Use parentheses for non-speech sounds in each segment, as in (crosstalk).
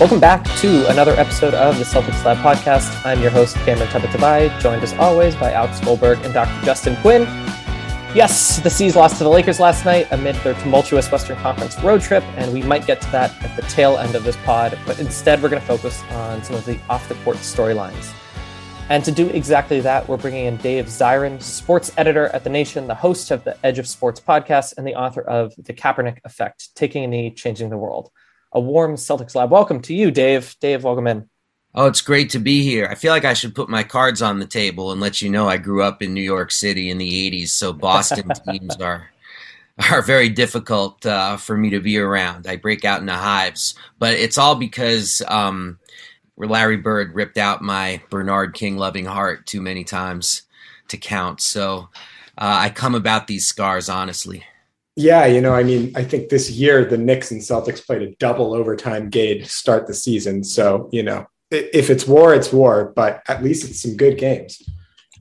Welcome back to another episode of the Celtics Lab podcast. I'm your host, Cameron Tabatabaie, joined as always by Alex Goldberg and Dr. Justin Quinn. Yes, the C's lost to the Lakers last night amid their tumultuous Western Conference road trip, and we might get to that at the tail end of this pod, but instead we're going to focus on some of the off the court storylines. And to do exactly that, we're bringing in Dave Zirin, sports editor at The Nation, the host of the Edge of Sports podcast, and the author of The Kaepernick Effect Taking a Knee, Changing the World a warm Celtics lab. Welcome to you, Dave. Dave, welcome in. Oh, it's great to be here. I feel like I should put my cards on the table and let you know I grew up in New York City in the '80s, so Boston (laughs) teams are are very difficult uh, for me to be around. I break out into hives, but it's all because um, Larry Bird ripped out my Bernard King loving heart too many times to count. So uh, I come about these scars honestly. Yeah, you know, I mean, I think this year the Knicks and Celtics played a double overtime game to start the season. So, you know, if it's war, it's war, but at least it's some good games.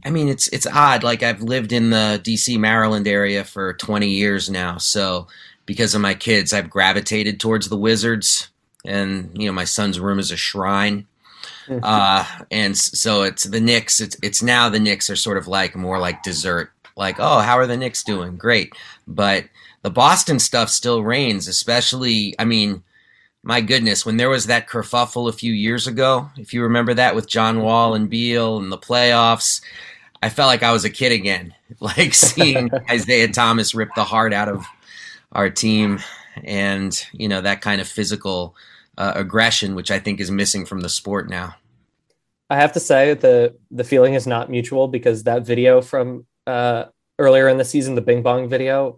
I mean, it's it's odd. Like I've lived in the DC, Maryland area for 20 years now. So, because of my kids, I've gravitated towards the Wizards, and you know, my son's room is a shrine. Mm-hmm. Uh, and so it's the Knicks. It's it's now the Knicks are sort of like more like dessert. Like, oh, how are the Knicks doing? Great, but the Boston stuff still reigns, especially, I mean, my goodness, when there was that kerfuffle a few years ago, if you remember that with John Wall and Beal and the playoffs, I felt like I was a kid again, (laughs) like seeing (laughs) Isaiah Thomas rip the heart out of our team and, you know, that kind of physical uh, aggression, which I think is missing from the sport now. I have to say the the feeling is not mutual because that video from uh, earlier in the season, the Bing Bong video,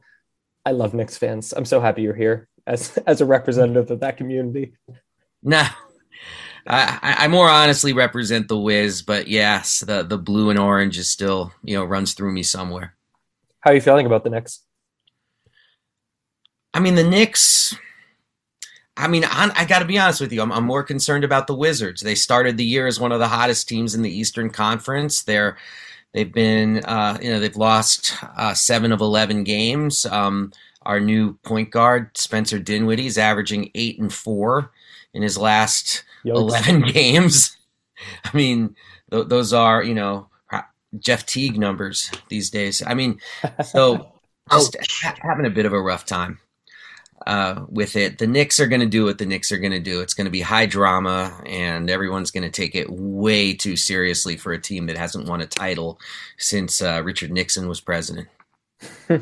I love Knicks fans. I'm so happy you're here as as a representative of that community. Nah. I, I more honestly represent the Wiz, but yes, the the blue and orange is still you know runs through me somewhere. How are you feeling about the Knicks? I mean, the Knicks. I mean, I, I got to be honest with you. I'm, I'm, more concerned about the Wizards. They started the year as one of the hottest teams in the Eastern Conference. They're They've been, uh, you know, they've lost uh, seven of 11 games. Um, our new point guard, Spencer Dinwiddie, is averaging eight and four in his last Yikes. 11 (laughs) games. I mean, th- those are, you know, Jeff Teague numbers these days. I mean, so (laughs) just ha- having a bit of a rough time uh, with it. The Knicks are going to do what the Knicks are going to do. It's going to be high drama, and everyone's going to take it way too seriously for a team that hasn't won a title since uh, Richard Nixon was president. (laughs) All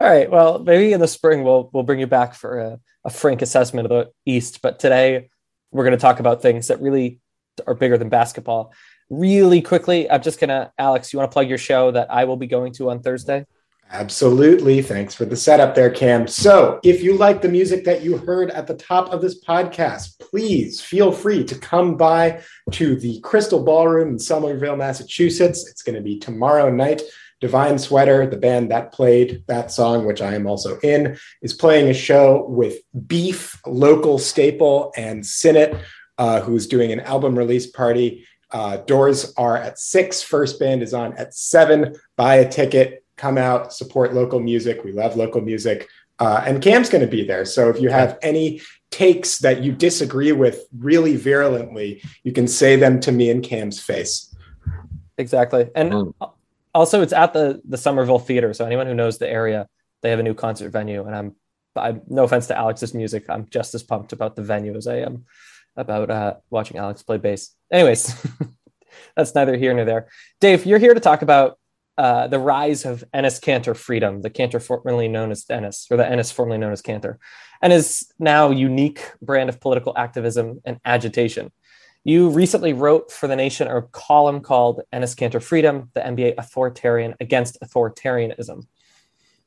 right. Well, maybe in the spring we'll we'll bring you back for a, a frank assessment of the East. But today we're going to talk about things that really are bigger than basketball. Really quickly, I'm just gonna Alex. You want to plug your show that I will be going to on Thursday? Absolutely. Thanks for the setup there, Cam. So, if you like the music that you heard at the top of this podcast, please feel free to come by to the Crystal Ballroom in Somerville, Massachusetts. It's going to be tomorrow night. Divine Sweater, the band that played that song, which I am also in, is playing a show with Beef, local staple, and Sinnott, uh, who's doing an album release party. Uh, doors are at six. First band is on at seven. Buy a ticket come out, support local music. We love local music. Uh, and Cam's going to be there. So if you have any takes that you disagree with really virulently, you can say them to me in Cam's face. Exactly. And mm. also it's at the the Somerville Theater. So anyone who knows the area, they have a new concert venue. And I'm I no offense to Alex's music, I'm just as pumped about the venue as I am about uh, watching Alex play bass. Anyways, (laughs) that's neither here nor there. Dave, you're here to talk about uh, the rise of Enes Kanter Freedom, the Kanter formerly known as Enes, or the Enes formerly known as Kanter, and his now unique brand of political activism and agitation. You recently wrote for The Nation a column called Enes Kanter Freedom, the NBA Authoritarian Against Authoritarianism.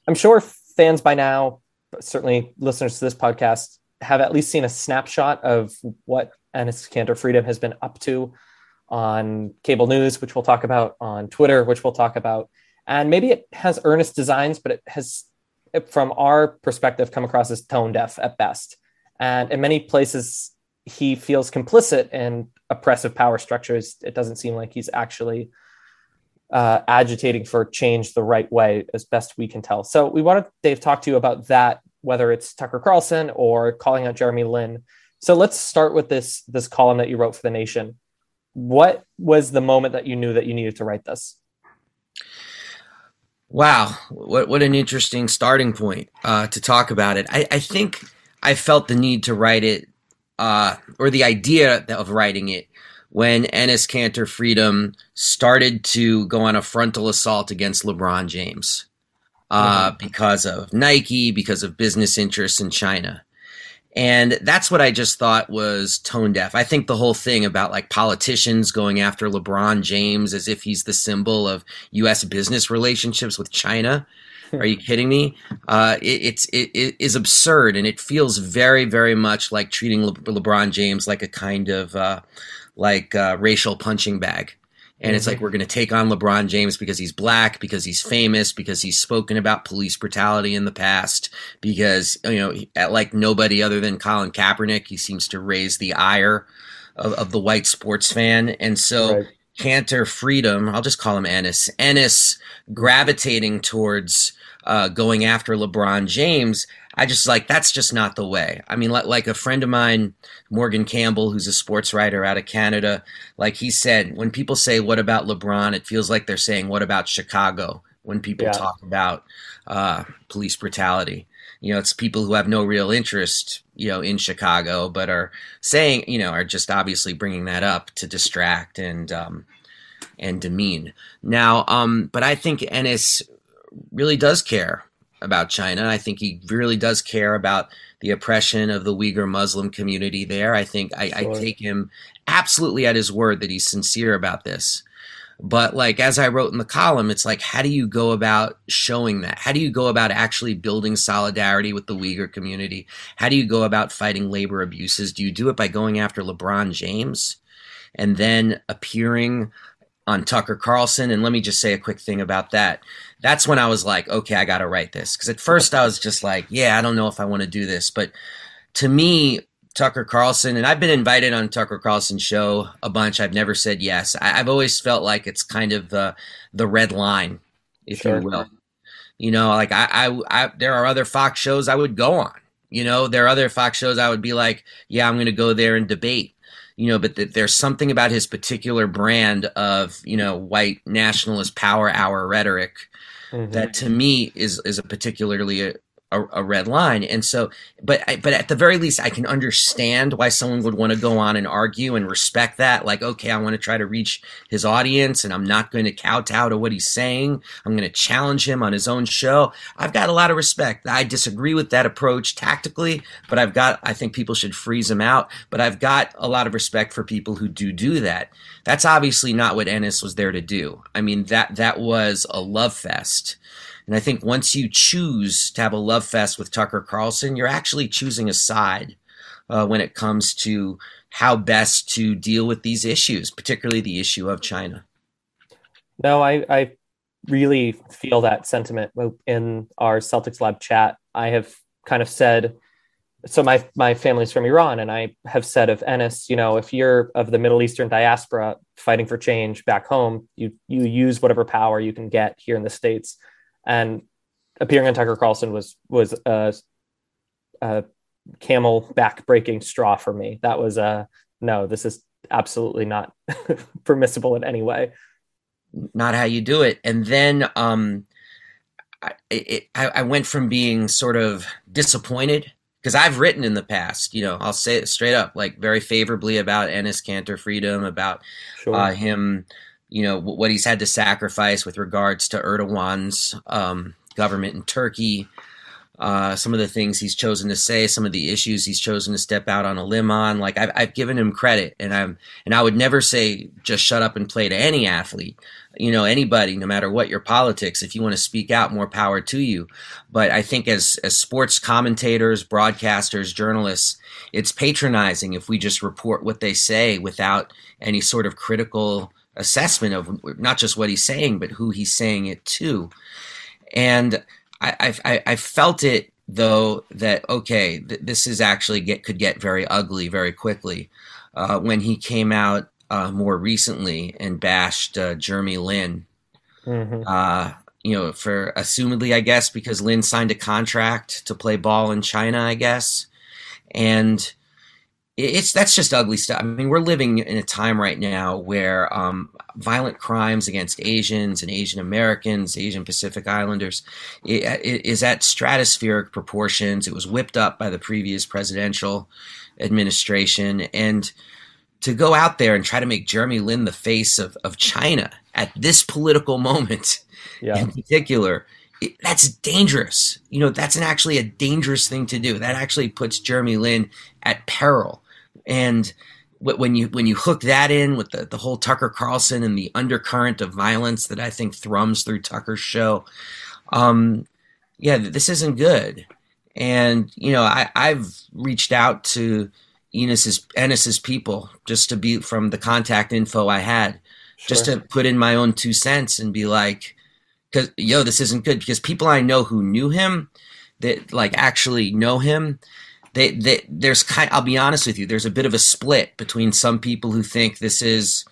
I'm sure fans by now, certainly listeners to this podcast, have at least seen a snapshot of what Enes Kanter Freedom has been up to on cable news, which we'll talk about, on Twitter, which we'll talk about. And maybe it has earnest designs, but it has, from our perspective, come across as tone deaf at best. And in many places, he feels complicit in oppressive power structures. It doesn't seem like he's actually uh, agitating for change the right way, as best we can tell. So we wanted Dave talk to you about that, whether it's Tucker Carlson or calling out Jeremy Lin. So let's start with this this column that you wrote for the Nation what was the moment that you knew that you needed to write this? Wow, what what an interesting starting point uh, to talk about it. I, I think I felt the need to write it, uh, or the idea of writing it, when Enes Kanter Freedom started to go on a frontal assault against LeBron James uh, mm-hmm. because of Nike, because of business interests in China. And that's what I just thought was tone deaf. I think the whole thing about like politicians going after LeBron James as if he's the symbol of U.S. business relationships with China. Are you kidding me? Uh, it, it's it, it is absurd, and it feels very very much like treating Le- LeBron James like a kind of uh, like uh, racial punching bag. And mm-hmm. it's like we're going to take on LeBron James because he's black, because he's famous, because he's spoken about police brutality in the past, because you know, like nobody other than Colin Kaepernick, he seems to raise the ire of, of the white sports fan, and so. Right. Kanter Freedom, I'll just call him Enes, Enes gravitating towards uh, going after LeBron James I just like that's just not the way. I mean, like, like a friend of mine, Morgan Campbell, who's a sports writer out of Canada, like he said, when people say "What about LeBron?" it feels like they're saying "What about Chicago?" When people yeah. talk about uh, police brutality, you know, it's people who have no real interest, you know, in Chicago, but are saying, you know, are just obviously bringing that up to distract and um, and demean. Now, um, but I think Enes really does care about China. I think he really does care about the oppression of the Uyghur Muslim community there. I think I, sure. I take him absolutely at his word that he's sincere about this. But like as I wrote in the column, it's like how do you go about showing that? How do you go about actually building solidarity with the Uyghur community? How do you go about fighting labor abuses? Do you do it by going after LeBron James and then appearing on Tucker Carlson? And let me just say a quick thing about that that's when I was like, okay, I got to write this. Because at first I was just like, yeah, I don't know if I want to do this. But to me, Tucker Carlson, and I've been invited on Tucker Carlson's show a bunch. I've never said yes. I, have always felt like it's kind of the the red line, if sure. you will. You know, like I, I, I, there are other Fox shows I would go on. You know, there are other Fox shows I would be like, yeah, I'm going to go there and debate you know, but th- there's something about his particular brand of, you know, white nationalist power hour rhetoric mm-hmm. that to me is is a particularly a, a, red line. And so, but I, but at the very least, I can understand why someone would want to go on and argue and respect that. Like, okay, I want to try to reach his audience, and I'm not going to kowtow to what he's saying. I'm going to challenge him on his own show. I've got a lot of respect. I disagree with that approach tactically, but I've got. I think people should freeze him out. But I've got a lot of respect for people who do do that. That's obviously not what Enes was there to do. I mean that that was a love fest and I think once you choose to have a love fest with Tucker Carlson, you're actually choosing a side uh, when it comes to how best to deal with these issues, particularly the issue of China. No, I, I really feel that sentiment in our Celtics Lab chat. I have kind of said, so my my family's from Iran, and I have said of Enes, you know, if you're of the Middle Eastern diaspora fighting for change back home, you you use whatever power you can get here in the states and appearing on Tucker Carlson was was a, a camel back breaking straw for me. That was a no, this is absolutely not (laughs) permissible in any way. Not how you do it. And then um, I, it, I, I went from being sort of disappointed because I've written in the past, you know, I'll say it straight up, like very favorably about Enes Kanter freedom, about sure. uh, him, you know, what he's had to sacrifice with regards to Erdogan's um, government in Turkey uh, some of the things he's chosen to say, some of the issues he's chosen to step out on a limb on. Like I've, I've given him credit, and I'm and I would never say just shut up and play to any athlete, you know, anybody, no matter what your politics. If you want to speak out, more power to you. But I think as as sports commentators, broadcasters, journalists, it's patronizing if we just report what they say without any sort of critical assessment of not just what he's saying, but who he's saying it to, and I, I, I felt it though that okay, th- this is actually get could get very ugly very quickly. Uh, when he came out uh, more recently and bashed uh, Jeremy Lin, mm-hmm. Uh, you know, for assumedly, I guess, because Lin signed a contract to play ball in China, I guess, and it's that's just ugly stuff. I mean, we're living in a time right now where um, violent crimes against Asians and Asian Americans, Asian Pacific Islanders, it, it is at stratospheric proportions. It was whipped up by the previous presidential administration, and to go out there and try to make Jeremy Lin the face of, of China at this political moment, yeah. in particular, it, that's dangerous. You know, that's an, actually a dangerous thing to do. That actually puts Jeremy Lin at peril and when you when you hook that in with the, the whole Tucker Carlson and the undercurrent of violence that I think thrums through Tucker's show, um, yeah, this isn't good. And you know, I, I've reached out to Enes's Ennis's people just to be from the contact info I had, sure. just to put in my own two cents and be like, because yo, this isn't good. Because people I know who knew him, that like actually know him, they, they there's kind I'll be honest with you there's a bit of a split between some people who think this is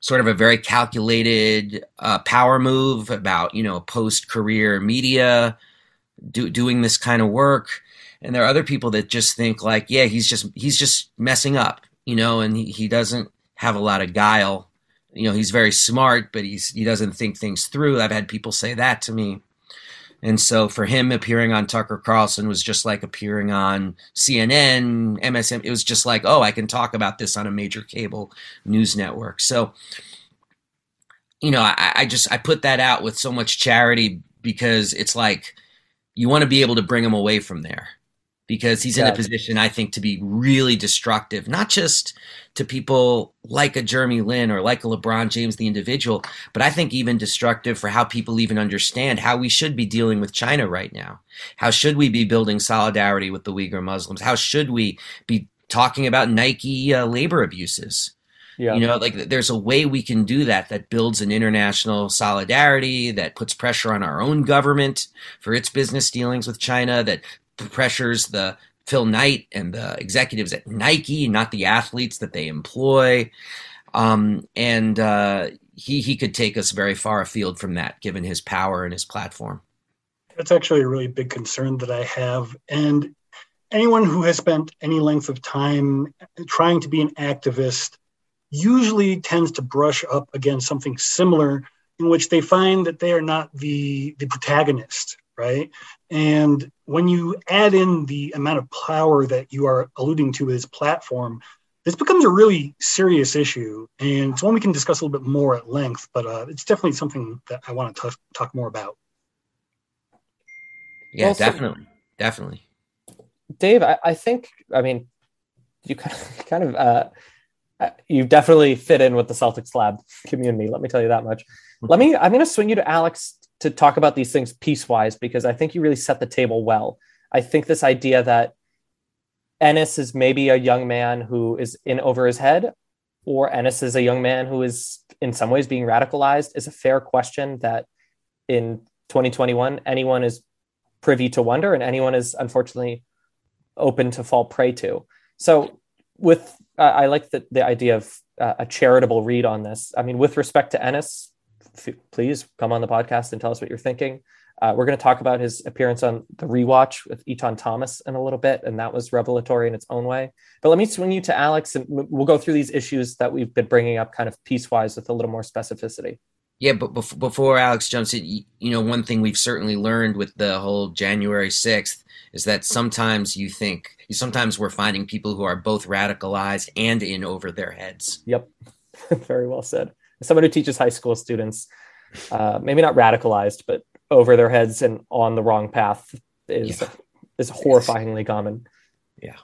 sort of a very calculated uh, power move about you know post career media do, doing this kind of work. And there are other people that just think like yeah he's just he's just messing up you know and he, he doesn't have a lot of guile. You know he's very smart but he's he doesn't think things through. I've had people say that to me and so for him appearing on Tucker Carlson was just like appearing on CNN, MSN. It was just like, oh, I can talk about this on a major cable news network. So, you know, I, I just I put that out with so much charity because it's like you want to be able to bring him away from there because he's in a position, I think, to be really destructive, not just to people like a Jeremy Lin or like a LeBron James, the individual, but I think even destructive for how people even understand how we should be dealing with China right now. How should we be building solidarity with the Uyghur Muslims? How should we be talking about Nike uh, labor abuses? Yeah. You know, like there's a way we can do that that builds an international solidarity, that puts pressure on our own government for its business dealings with China, that pressures the Phil Knight and the executives at Nike, not the athletes that they employ. Um, and uh, he he could take us very far afield from that, given his power and his platform. That's actually a really big concern that I have, and anyone who has spent any length of time trying to be an activist usually tends to brush up against something similar in which they find that they are not the the protagonist right and when you add in the amount of power that you are alluding to as platform, this becomes a really serious issue. And it's one we can discuss a little bit more at length, but uh, it's definitely something that I want to t- talk more about. Yeah, well, definitely. definitely. Dave, I, I, think, I mean, you (laughs) kind of, uh, uh, you definitely fit in with the Celtics lab community. Let me tell you that much. Let me, I'm going to swing you to Alex to talk about these things piecewise because I think you really set the table well. I think this idea that Enes is maybe a young man who is in over his head, or Enes is a young man who is in some ways being radicalized is a fair question that in 2021 anyone is privy to wonder and anyone is unfortunately open to fall prey to. So with uh, I like the, the idea of uh, a charitable read on this. I mean, with respect to Enes, f- please come on the podcast and tell us what you're thinking. Uh, we're going to talk about his appearance on the rewatch with Etan Thomas in a little bit, and that was revelatory in its own way. But let me swing you to Alex, and we'll go through these issues that we've been bringing up kind of piecewise with a little more specificity. Yeah, but before Alex jumps in, you know, one thing we've certainly learned with the whole January 6th is that sometimes you think, sometimes we're finding people who are both radicalized and in over their heads. Yep. (laughs) Very well said. As someone who teaches high school students, uh, maybe not radicalized, but over their heads and on the wrong path is, yeah. is horrifyingly common. Yeah.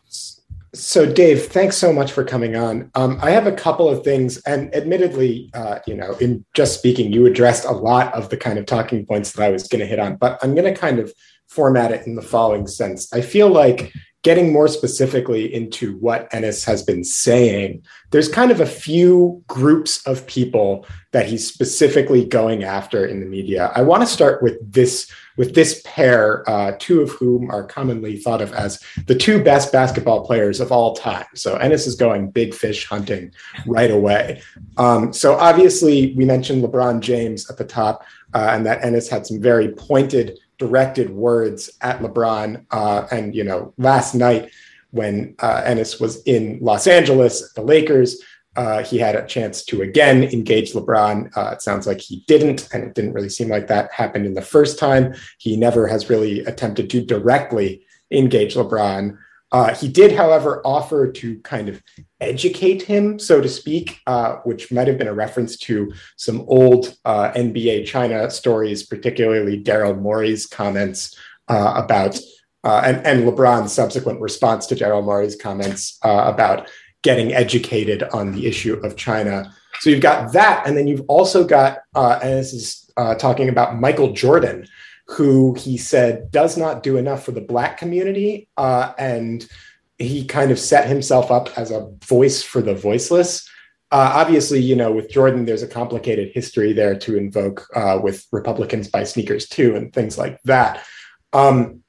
So, Dave, thanks so much for coming on. Um, I have a couple of things, and admittedly, uh, you know, in just speaking, you addressed a lot of the kind of talking points that I was going to hit on, but I'm going to kind of format it in the following sense. I feel like getting more specifically into what Enes has been saying, there's kind of a few groups of people that he's specifically going after in the media. I want to start with this with this pair, uh, two of whom are commonly thought of as the two best basketball players of all time. So Enes is going big fish hunting right away. Um, so obviously, we mentioned LeBron James at the top, uh, and that Enes had some very pointed directed words at LeBron. Uh, and, you know, last night when uh, Enes was in Los Angeles, the Lakers, uh, he had a chance to again engage LeBron. Uh, it sounds like he didn't, and it didn't really seem like that happened in the first time. He never has really attempted to directly engage LeBron. Uh, he did, however, offer to kind of educate him, so to speak, uh, which might have been a reference to some old uh, NBA China stories, particularly Daryl Morey's comments uh, about, uh, and, and LeBron's subsequent response to Daryl Morey's comments uh, about getting educated on the issue of China. So you've got that, and then you've also got, and this is talking about Michael Jordan, who he said does not do enough for the Black community. Uh, and he kind of set himself up as a voice for the voiceless. Uh, obviously, you know, with Jordan, there's a complicated history there to invoke uh, with Republicans buy sneakers too and things like that. Um,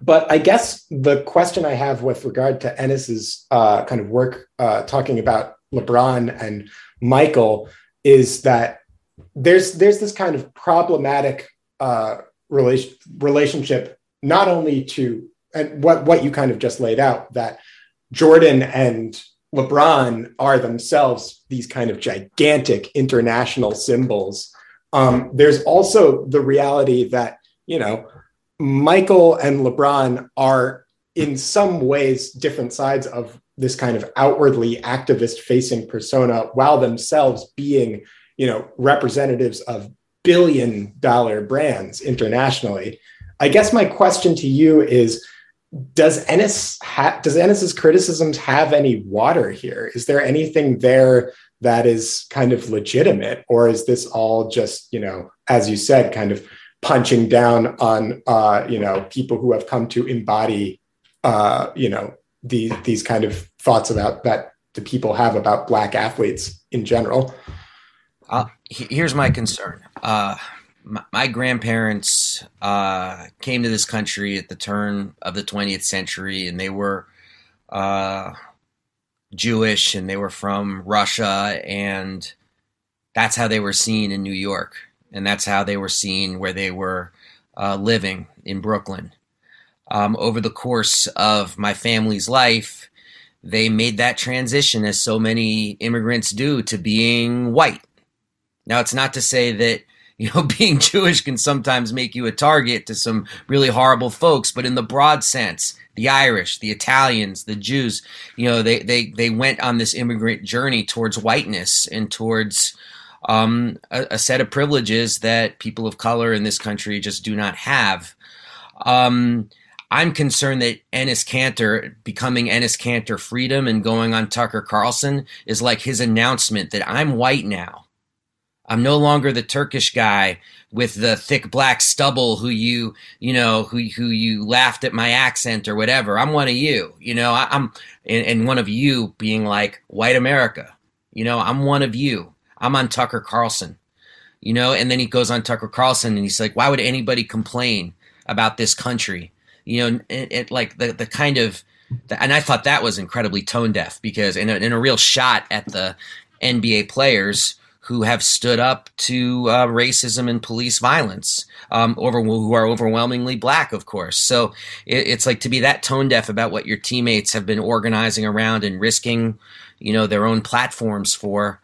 but I guess the question I have with regard to Enes's uh, kind of work uh, talking about LeBron and Michael is that there's there's this kind of problematic uh, relation, relationship not only to and what what you kind of just laid out that Jordan and LeBron are themselves these kind of gigantic international symbols. Um, there's also the reality that you know Michael and LeBron are in some ways different sides of this kind of outwardly activist facing persona while themselves being you know representatives of billion dollar brands internationally. I guess my question to you is does Enes ha- does Enes's criticisms have any water here? Is there anything there that is kind of legitimate, or is this all just you know, as you said, kind of punching down on uh, you know people who have come to embody uh, you know these these kind of thoughts about that the people have about black athletes in general? Uh, here's my concern. Uh, my, grandparents uh, came to this country at the turn of the 20th century, and they were uh, Jewish, and they were from Russia, and that's how they were seen in New York, and that's how they were seen where they were uh, living in Brooklyn. Um, over the course of my family's life, they made that transition, as so many immigrants do, to being white now, it's not to say that you know (laughs) being Jewish can sometimes make you a target to some really horrible folks, but in the broad sense, the Irish, the Italians, the Jews, you know, they they they went on this immigrant journey towards whiteness and towards um, a, a, set of privileges that people of color in this country just do not have. Um, I'm concerned that Enes Kanter becoming Enes Kanter Freedom and going on Tucker Carlson is like his announcement that I'm white now. I'm no longer the Turkish guy with the thick black stubble who you, you know, who who you laughed at my accent or whatever. I'm one of you, you know. I, am and, and one of you being like white America, you know. I'm one of you. I'm on Tucker Carlson, you know. And then he goes on Tucker Carlson and he's like, why would anybody complain about this country? You know, it, it like the the kind of and I thought that was incredibly tone deaf because in a, in a real shot at the NBA players who have stood up to uh, racism and police violence, um, over who are overwhelmingly black, of course. So it, it's like to be that tone deaf about what your teammates have been organizing around and risking, you know, their own platforms for,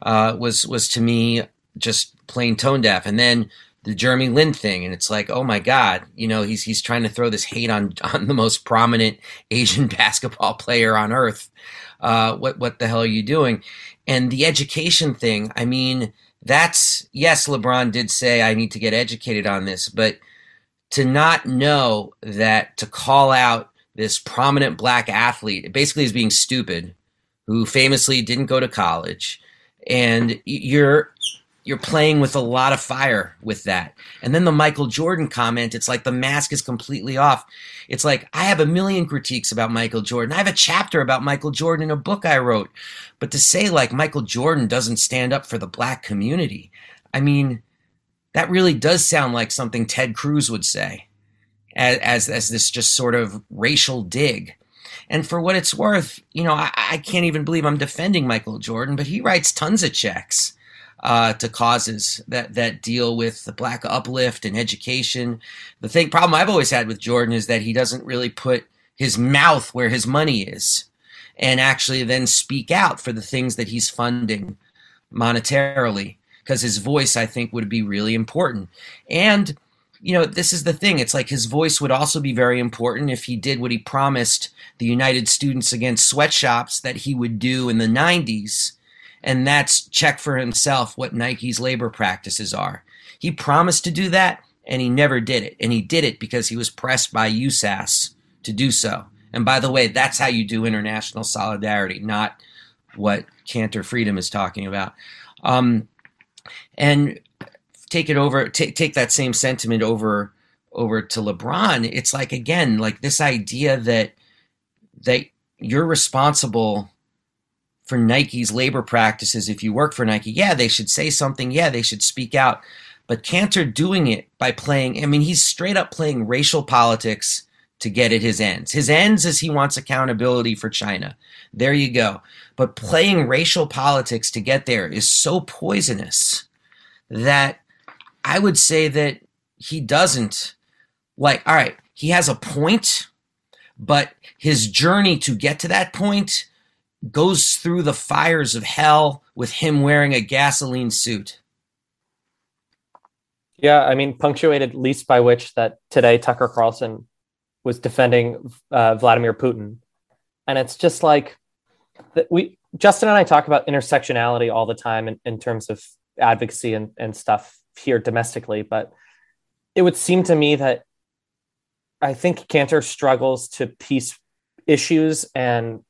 uh, was was to me just plain tone deaf. And then the Jeremy Lin thing, and it's like, oh my God, you know, he's he's trying to throw this hate on on the most prominent Asian (laughs) basketball player on earth. Uh, what what the hell are you doing? And the education thing, I mean, that's yes, LeBron did say I need to get educated on this, but to not know that to call out this prominent black athlete, basically is being stupid, who famously didn't go to college, and you're you're playing with a lot of fire with that. And then the Michael Jordan comment, it's like the mask is completely off. It's like I have a million critiques about Michael Jordan. I have a chapter about Michael Jordan in a book I wrote. But to say like Michael Jordan doesn't stand up for the black community, I mean, that really does sound like something Ted Cruz would say as, as, as this just sort of racial dig. And for what it's worth, you know, I, I can't even believe I'm defending Michael Jordan, but he writes tons of checks uh, to causes that that deal with the black uplift and education. The thing problem I've always had with Jordan is that he doesn't really put his mouth where his money is, and actually then speak out for the things that he's funding monetarily. Because his voice, I think, would be really important. And you know, this is the thing. It's like his voice would also be very important if he did what he promised the United Students Against Sweatshops that he would do in the 90s and that's check for himself what Nike's labor practices are. He promised to do that, and he never did it. And he did it because he was pressed by USAS to do so. And by the way, that's how you do international solidarity, not what Kanter Freedom is talking about. Um, and take it over, take take that same sentiment over over to LeBron. It's like again, like this idea that that you're responsible for Nike's labor practices if you work for Nike. Yeah, they should say something. Yeah, they should speak out. But Kanter doing it by playing, I mean, he's straight up playing racial politics to get at his ends. His ends is he wants accountability for China. There you go. But playing racial politics to get there is so poisonous that I would say that he doesn't like, all right, he has a point, but his journey to get to that point goes through the fires of hell with him wearing a gasoline suit. Yeah, I mean, punctuated least by which that today Tucker Carlson was defending uh, Vladimir Putin, and it's just like that we Justin and I talk about intersectionality all the time in, in terms of advocacy and, and stuff here domestically, but it would seem to me that I think Kanter struggles to piece issues and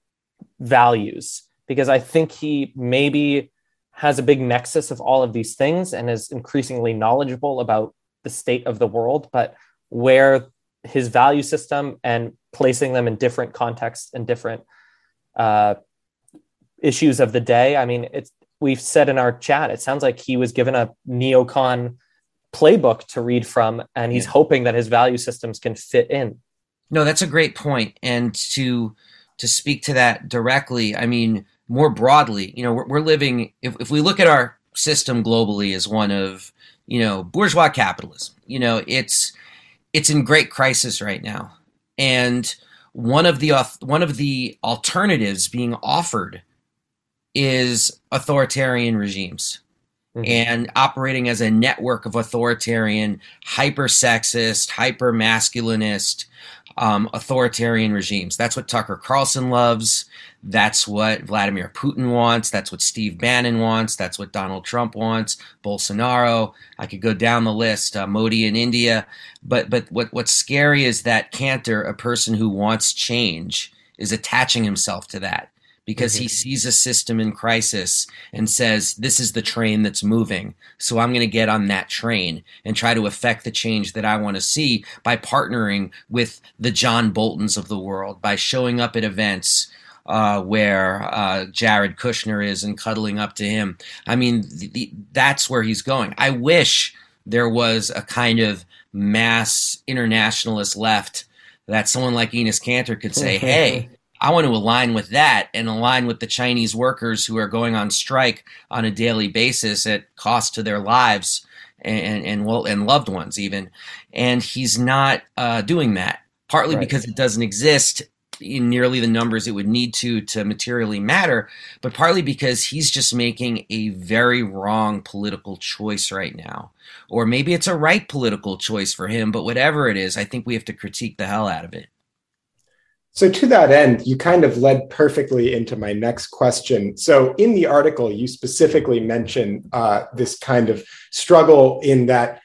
values because I think he maybe has a big nexus of all of these things and is increasingly knowledgeable about the state of the world, but where his value system and placing them in different contexts and different uh, issues of the day. I mean, it's we've said in our chat, it sounds like he was given a neocon playbook to read from, and he's yeah. hoping that his value systems can fit in. No, that's a great point. And to to speak to that directly, I mean, more broadly, you know, we're, we're living, if, if we look at our system globally as one of, you know, bourgeois capitalism, you know, it's, it's in great crisis right now. And one of the, one of the alternatives being offered is authoritarian regimes. Mm-hmm. and operating as a network of authoritarian, hyper sexist, hyper masculinist, um, authoritarian regimes. That's what Tucker Carlson loves. That's what Vladimir Putin wants. That's what Steve Bannon wants. That's what Donald Trump wants. Bolsonaro. I could go down the list. Uh, Modi in India. But but what what's scary is that Kanter, a person who wants change, is attaching himself to that because mm-hmm. he sees a system in crisis and says, This is the train that's moving. So I'm going to get on that train and try to affect the change that I want to see by partnering with the John Boltons of the world, by showing up at events. Uh, where uh, Jared Kushner is and cuddling up to him. I mean, the, the, that's where he's going. I wish there was a kind of mass internationalist left that someone like Enes Kanter could say, (laughs) hey, I want to align with that and align with the Chinese workers who are going on strike on a daily basis at cost to their lives and and well and loved ones even. And he's not uh, doing that partly right. because it doesn't exist in nearly the numbers it would need to to materially matter, but partly because he's just making a very wrong political choice right now. Or maybe it's a right political choice for him, but whatever it is, I think we have to critique the hell out of it. So, to that end, you kind of led perfectly into my next question. So, in the article, you specifically mention uh, this kind of struggle in that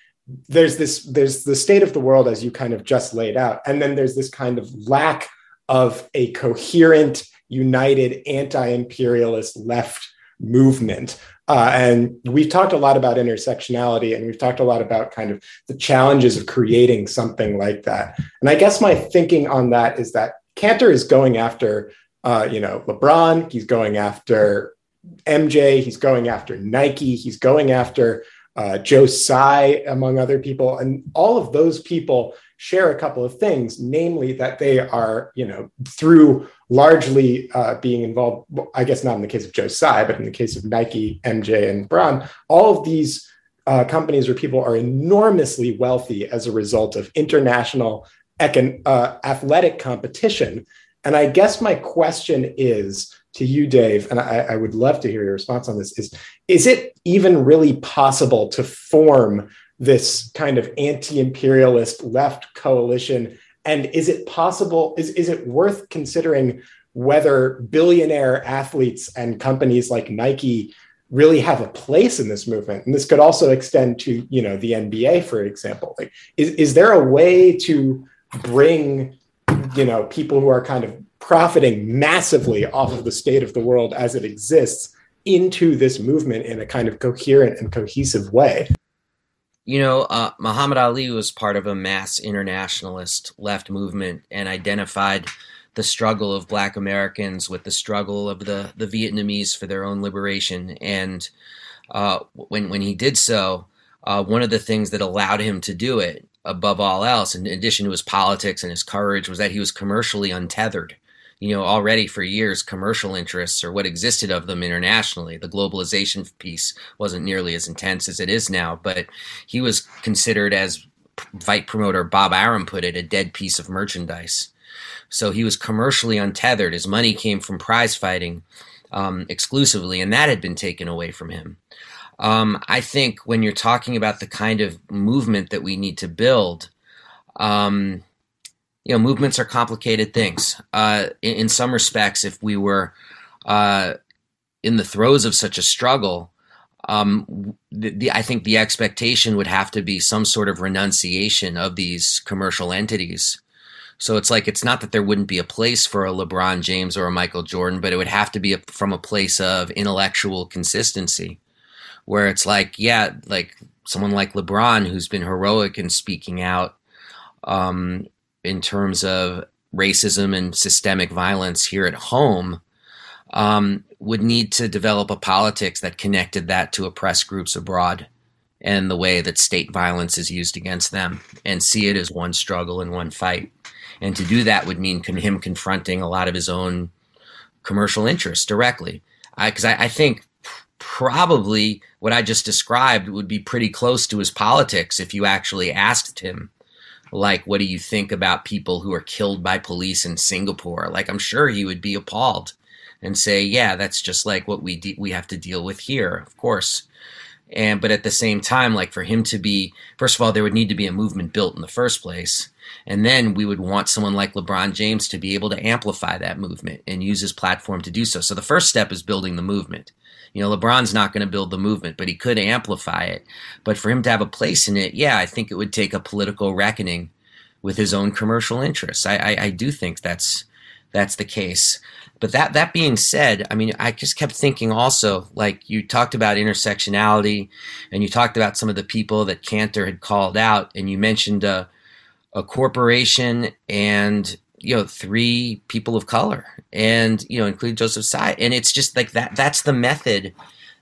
there's this there's the state of the world as you kind of just laid out, and then there's this kind of lack of a coherent, united anti-imperialist left movement. Uh, and we've talked a lot about intersectionality and we've talked a lot about kind of the challenges of creating something like that. And I guess my thinking on that is that Kanter is going after, uh, you know, LeBron. He's going after MJ. He's going after Nike. He's going after uh, Joe Tsai, among other people, and all of those people share a couple of things, namely that they are, you know, through largely uh, being involved. I guess not in the case of Joe Tsai, but in the case of Nike, MJ, and LeBron, all of these uh, companies or people are enormously wealthy as a result of international econ- uh, athletic competition. And I guess my question is to you, Dave, and I, I, would love to hear your response on this: is is it even really possible to form this kind of anti-imperialist left coalition? And is it possible? Is is it worth considering whether billionaire athletes and companies like Nike really have a place in this movement? And this could also extend to you know the NBA, for example. Like, is is there a way to bring you know people who are kind of profiting massively off of the state of the world as it exists into this movement in a kind of coherent and cohesive way. You know uh, muhammad ali was part of a mass internationalist left movement and identified the struggle of black americans with the struggle of the, the vietnamese for their own liberation. And uh, when, when he did so uh, one of the things that allowed him to do it above all else, in addition to his politics and his courage, was that he was commercially untethered. You know, already for years, commercial interests or what existed of them internationally, the globalization piece wasn't nearly as intense as it is now, but he was considered, as fight promoter Bob Arum put it, a dead piece of merchandise. So he was commercially untethered. His money came from prize fighting um, exclusively, and that had been taken away from him. Um, I think when you're talking about the kind of movement that we need to build, um, you know, movements are complicated things. Uh, in, in, some respects, if we were uh, in the throes of such a struggle, um, the, the, I think the expectation would have to be some sort of renunciation of these commercial entities. So it's like it's not that there wouldn't be a place for a LeBron James or a Michael Jordan, but it would have to be a, from a place of intellectual consistency where it's like, yeah, like someone like LeBron who's been heroic in speaking out um, in terms of racism and systemic violence here at home um, would need to develop a politics that connected that to oppressed groups abroad and the way that state violence is used against them and see it as one struggle and one fight. And to do that would mean him confronting a lot of his own commercial interests directly. Because I, I, I think probably what I just described would be pretty close to his politics if you actually asked him, like, what do you think about people who are killed by police in Singapore? Like, I'm sure he would be appalled and say, yeah, that's just like what we de- we have to deal with here, of course. And but at the same time, like for him to be, first of all, there would need to be a movement built in the first place. And then we would want someone like LeBron James to be able to amplify that movement and use his platform to do so. So the first step is building the movement. You know, LeBron's not going to build the movement, but he could amplify it. But for him to have a place in it, yeah, I think it would take a political reckoning with his own commercial interests. I, I, I do think that's that's the case. But that that being said, I mean, I just kept thinking also, like you talked about intersectionality, and you talked about some of the people that Kanter had called out, and you mentioned a, a corporation and you know three people of color and you know including joseph tsai and it's just like that that's the method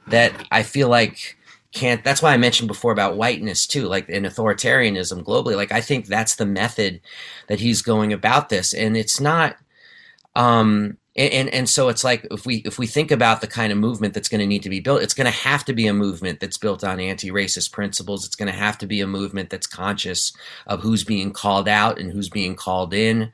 that i feel like can't that's why i mentioned before about whiteness too like in authoritarianism globally like i think that's the method that he's going about this and it's not Um, and, and, and so it's like if we if we think about the kind of movement that's going to need to be built, it's going to have to be a movement that's built on anti-racist principles. It's going to have to be a movement that's conscious of who's being called out and who's being called in,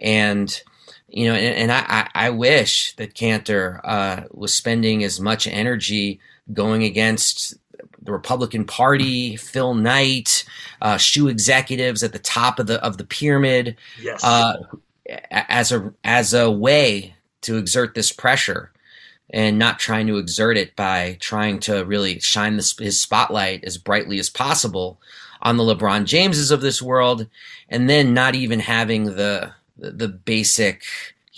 and you know, and, and I, I wish that Kanter uh, was spending as much energy going against the Republican Party, Phil Knight, uh, shoe executives at the top of the of the pyramid, Yes. uh, as a as a way to exert this pressure, and not trying to exert it by trying to really shine this, his spotlight as brightly as possible on the LeBron Jameses of this world, and then not even having the the, the basic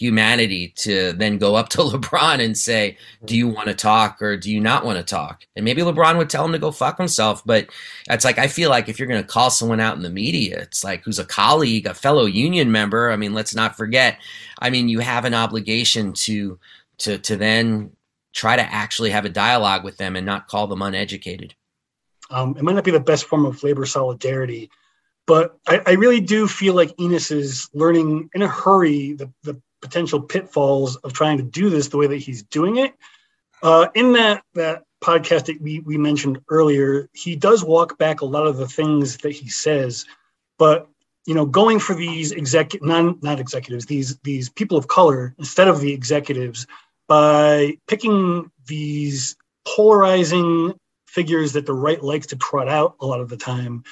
humanity to then go up to (laughs) LeBron and say, "Do you want to talk or do you not want to talk?" And maybe LeBron would tell him to go fuck himself, but it's like I feel like if you're going to call someone out in the media, it's like who's a colleague, a fellow union member. I mean, let's not forget. I mean, you have an obligation to to to then try to actually have a dialogue with them and not call them uneducated. Um, it might not be the best form of labor solidarity, but I, I really do feel like Enes is learning in a hurry the, the potential pitfalls of trying to do this the way that he's doing it. Uh, in that that podcast that we, we mentioned earlier, he does walk back a lot of the things that he says, but you know, going for these exec non not executives, these these people of color instead of the executives by picking these polarizing figures that the right likes to trot out a lot of the time,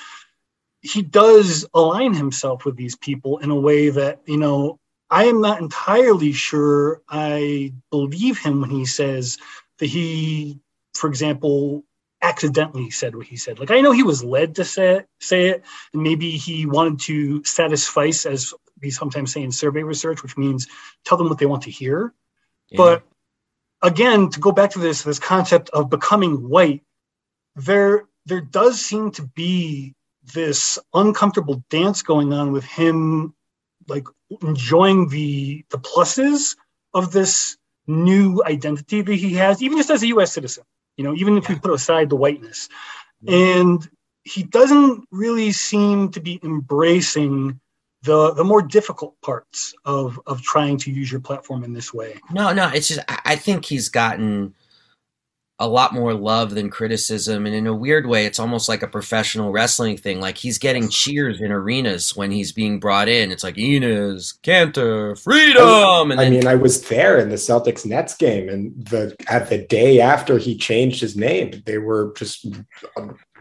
he does align himself with these people in a way that, you know, I am not entirely sure I believe him when he says that he, for example, accidentally said what he said. Like I know he was led to say, say it, and maybe he wanted to satisfy, as we sometimes say in survey research, which means tell them what they want to hear. Yeah. But again, to go back to this this concept of becoming white, there there does seem to be this uncomfortable dance going on with him, like enjoying the the pluses of this new identity that he has, even just as a U.S. citizen. You know, even if we put aside the whiteness, and he doesn't really seem to be embracing the the more difficult parts of of trying to use your platform in this way. No, no, it's just I I think he's gotten a lot more love than criticism, and in a weird way, it's almost like a professional wrestling thing. Like he's getting cheers in arenas when he's being brought in. It's like Enes, Kanter, freedom, and I then mean, I was there in the Celtics Nets game, and the at the day after he changed his name, they were just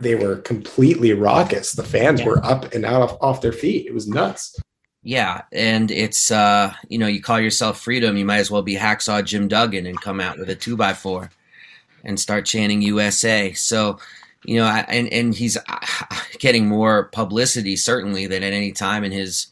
they were completely raucous. The fans Yeah. were up and out of, off their feet. It was nuts. yeah, and it's uh, you know, you call yourself freedom, you might as well be hacksaw Jim Duggan and come out with a two by four and start chanting USA. So, you know, I, and and he's uh, getting more publicity certainly than at any time in his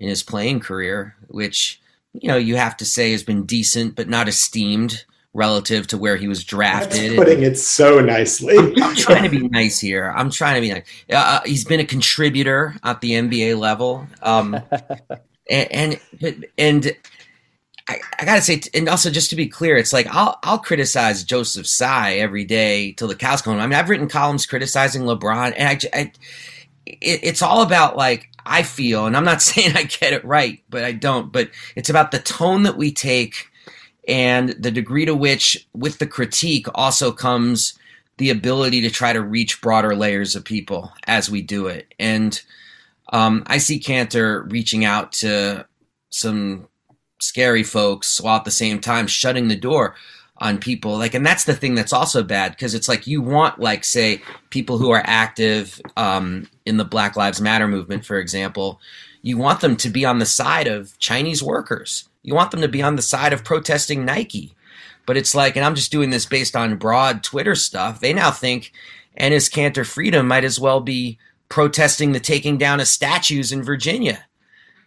in his playing career, which you know you have to say has been decent but not esteemed relative to where he was That's drafted. putting it so nicely. I'm trying to be nice here. I'm trying to be nice. Uh, he's been a contributor at the NBA level, um, (laughs) and and and I, I gotta say, and also just to be clear, it's like I'll I'll criticize Joseph Tsai every day till the cows come. I mean, I've written columns criticizing LeBron, and I, I- it, it's all about like I feel, and I'm not (laughs) saying I get it right, but I don't. But it's about the tone that we take and the degree to which, with the critique, also comes the ability to try to reach broader layers of people as we do it. And um, I see Kanter reaching out to some scary folks while at the same time shutting the door on people. Like and that's the thing that's also bad because it's like you want like say people who are active um, in the black lives matter movement for example you want them to be on the side of chinese workers. You want them to be on the side of protesting nike. But it's like and i'm just doing this based on broad twitter stuff they now think and his Kanter freedom might as well be protesting the taking down of statues in virginia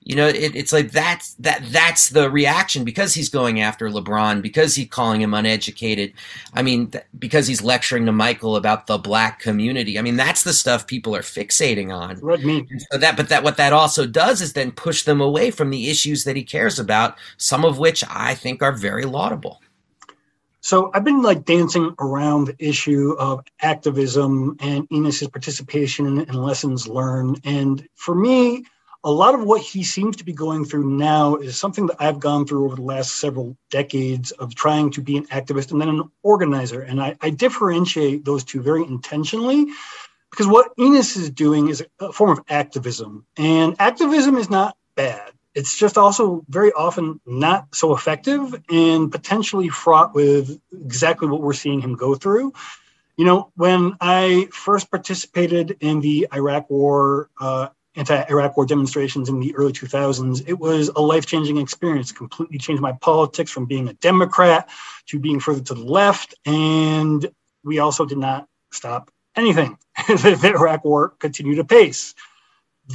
you know, it, it's like that's that that's the reaction because he's going after LeBron because he's calling him uneducated. I mean, th- because he's lecturing to Michael about the black community. I mean, that's the stuff people are fixating on. Red meat. So that, but that what that also does is then push them away from the issues that he cares about. Some of which I think are very laudable. So I've been like dancing around the issue of activism and Enes's participation in lessons learned. And for me, a lot of what he seems to be going through now is something that I've gone through over the last several decades of trying to be an activist and then an organizer. And I, I differentiate those two very intentionally because what Enes is doing is a form of activism. And activism is not bad. It's just also very often not so effective and potentially fraught with exactly what we're seeing him go through. You know, when I first participated in the Iraq War uh, anti-Iraq war demonstrations in the early 2000s, it was a life-changing experience. Completely changed my politics from being a Democrat to being further to the left. And we also did not stop anything. (laughs) the Iraq war continued apace.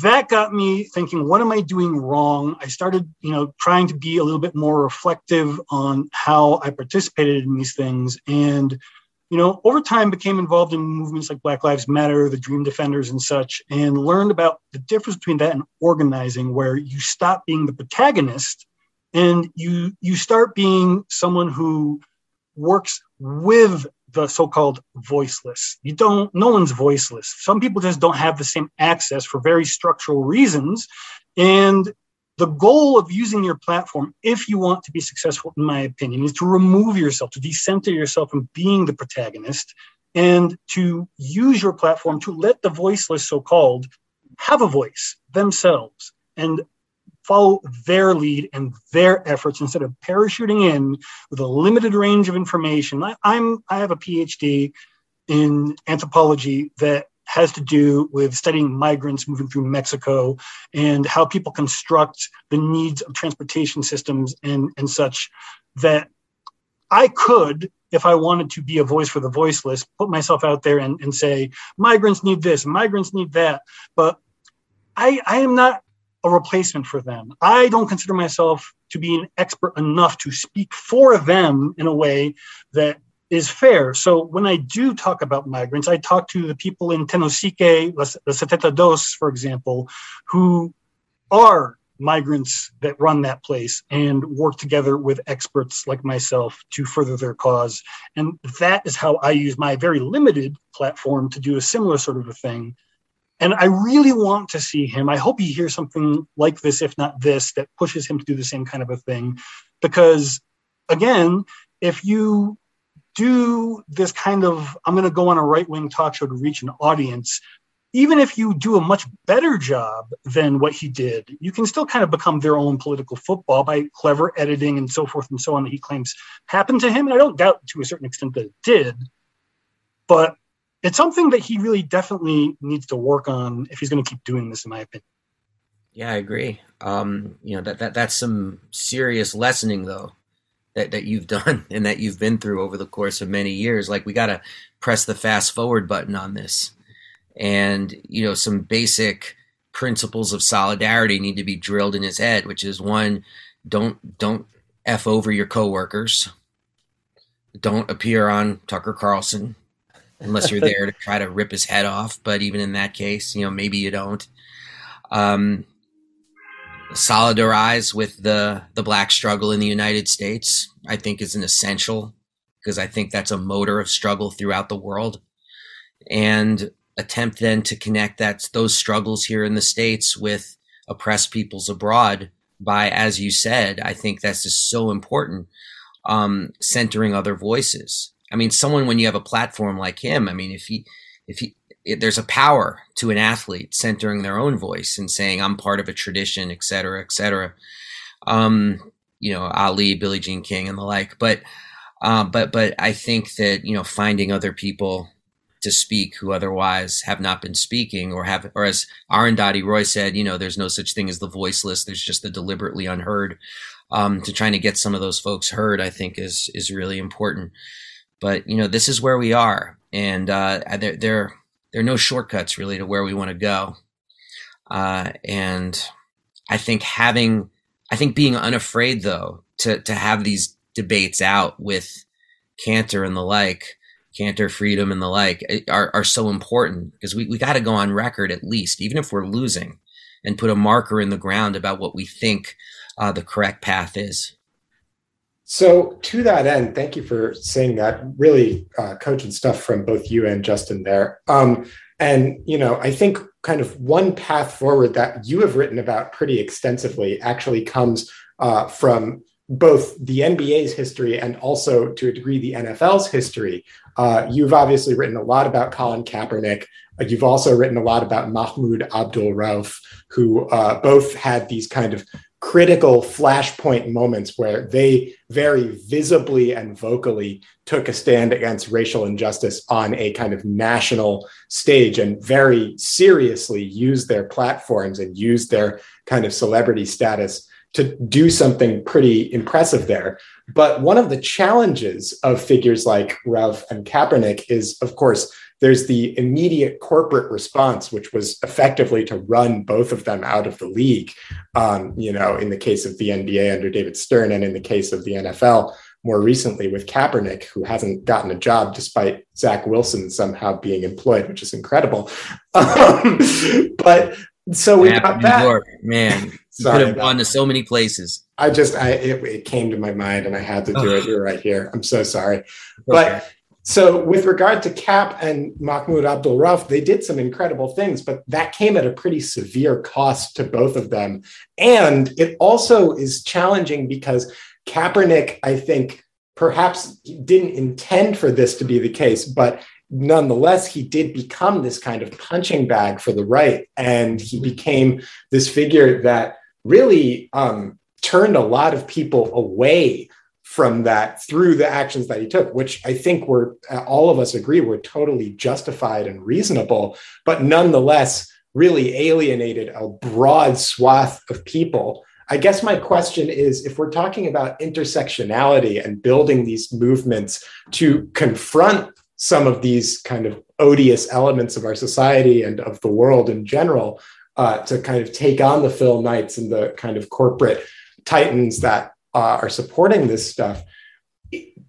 That got me thinking, what am I doing wrong? I started, you know, trying to be a little bit more reflective on how I participated in these things. And you know, over time became involved in movements like Black Lives Matter, the Dream Defenders, and such, and learned about the difference between that and organizing, where you stop being the protagonist and you you start being someone who works with the so-called voiceless. You don't. No one's voiceless. Some people just don't have the same access for very structural reasons, and the goal of using your platform, if you want to be successful, in my opinion, is to remove yourself, to decenter yourself from being the protagonist, and to use your platform to let the voiceless, so called, have a voice themselves and follow their lead and their efforts instead of parachuting in with a limited range of information. I, I'm I have a PhD in anthropology that has to do with studying migrants moving through Mexico and how people construct the needs of transportation systems and, and such that I could, if I wanted to be a voice for the voiceless, put myself out there and, and say, migrants need this, migrants need that. But I, I am not a replacement for them. I don't consider myself to be an expert enough to speak for them in a way that is fair. So when I do talk about migrants, I talk to the people in Tenosique, the Setenta Dos, for example, who are migrants that run that place and work together with experts like myself to further their cause. And that is how I use my very limited platform to do a similar sort of a thing. And I really want to see him. I hope he hears something like this, if not this, that pushes him to do the same kind of a thing. Because again, if you do this kind of i'm going to go on a right wing talk show to reach an audience. Even if you do a much better job than what he did you can still kind of become their own political football by clever editing and so forth and so on that he claims happened to him. And i don't doubt to a certain extent that it did. But it's something that he really definitely needs to work on if he's going to keep doing this in my opinion. Yeah i agree. Um, you know that, that that's some serious lessening though that, that you've done (laughs) and that you've been through over the course of many years. Like we got to press the fast forward button on this. And, you know, some basic principles of solidarity need to be drilled in his head, which is one, don't, don't F over your coworkers. Don't appear on Tucker Carlson unless you're there (laughs) to try to rip his head off. But even in that case, you know, maybe you don't. Um, solidarize with the the black struggle in the United States. I think is an essential because I think that's a motor of struggle throughout the world, and attempt then to connect that those struggles here in the states with oppressed peoples abroad by, as you said, I think that's just so important. Um, centering other voices. I mean, someone when you have a platform like him, I mean, if he if he it, there's a power to an athlete centering their own voice and saying I'm part of a tradition, et cetera, et cetera. Um, you know, Ali, Billie Jean King, and the like. But, uh, but, but I think that you know, finding other people to speak who otherwise have not been speaking or have, or as Arundhati Roy said, you know, there's no such thing as the voiceless. There's just the deliberately unheard. Um, to trying to get some of those folks heard, I think is is really important. But you know, this is where we are, and uh, there, there there are no shortcuts really to where we want to go. Uh, and I think having, I think being unafraid though to to have these debates out with Kanter and the like, Kanter Freedom and the like eh, are are so important because we we got to go on record at least, even if we're losing, and put a marker in the ground about what we think uh, the correct path is. So, to that end, thank you for saying that. Really uh, coaching stuff from both you and Justin there. Um, and, you know, I think kind of one path forward that you have written about pretty extensively actually comes uh, from both the NBA's history and also to a degree the NFL's history. Uh, you've obviously written a lot about Colin Kaepernick. Uh, you've also written a lot about Mahmoud Abdul Rauf, who uh, both had these kind of critical flashpoint moments where they very visibly and vocally took a stand against racial injustice on a kind of national stage and very seriously used their platforms and used their kind of celebrity status to do something pretty impressive there. But one of the challenges of figures like Rauf and Kaepernick is, of course, there's the immediate corporate response, which was effectively to run both of them out of the league. Um, you know, in the case of the NBA under David Stern, and in the case of the NFL more recently with Kaepernick, who hasn't gotten a job despite Zach Wilson somehow being employed, which is incredible. (laughs) Um, but so we got that. York, man. (laughs) Sorry, could have gone to so many places. I just, I it, it, came to my mind and I had to do it. You're right here. I'm so sorry, but. So, with regard to Cap and Mahmoud Abdul Rauf, they did some incredible things, but that came at a pretty severe cost to both of them. And it also is challenging because Kaepernick, I think, perhaps didn't intend for this to be the case, but nonetheless, he did become this kind of punching bag for the right. And he became this figure that really um, turned a lot of people away from that through the actions that he took, which I think were uh, all of us agree were totally justified and reasonable, but nonetheless really alienated a broad swath of people. I guess my question is if we're talking about intersectionality and building these movements to confront some of these kind of odious elements of our society and of the world in general, uh, to kind of take on the Phil Knights and the kind of corporate titans that uh, are supporting this stuff.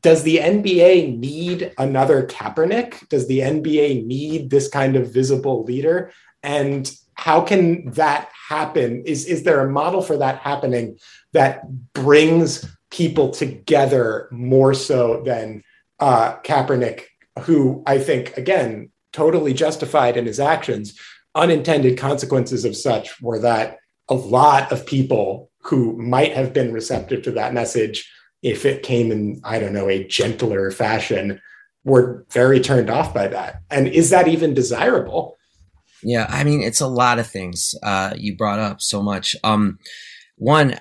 Does the NBA need another Kaepernick? Does the NBA need this kind of visible leader? And how can that happen? Is, is there a model for that happening that brings people together more so than uh, Kaepernick, who I think, again, totally justified in his actions, unintended consequences of such were that a lot of people who might have been receptive to that message if it came in i don't know a gentler fashion were very turned off by that. And is that even desirable? Yeah i mean it's a lot of things uh, you brought up so much. Um, one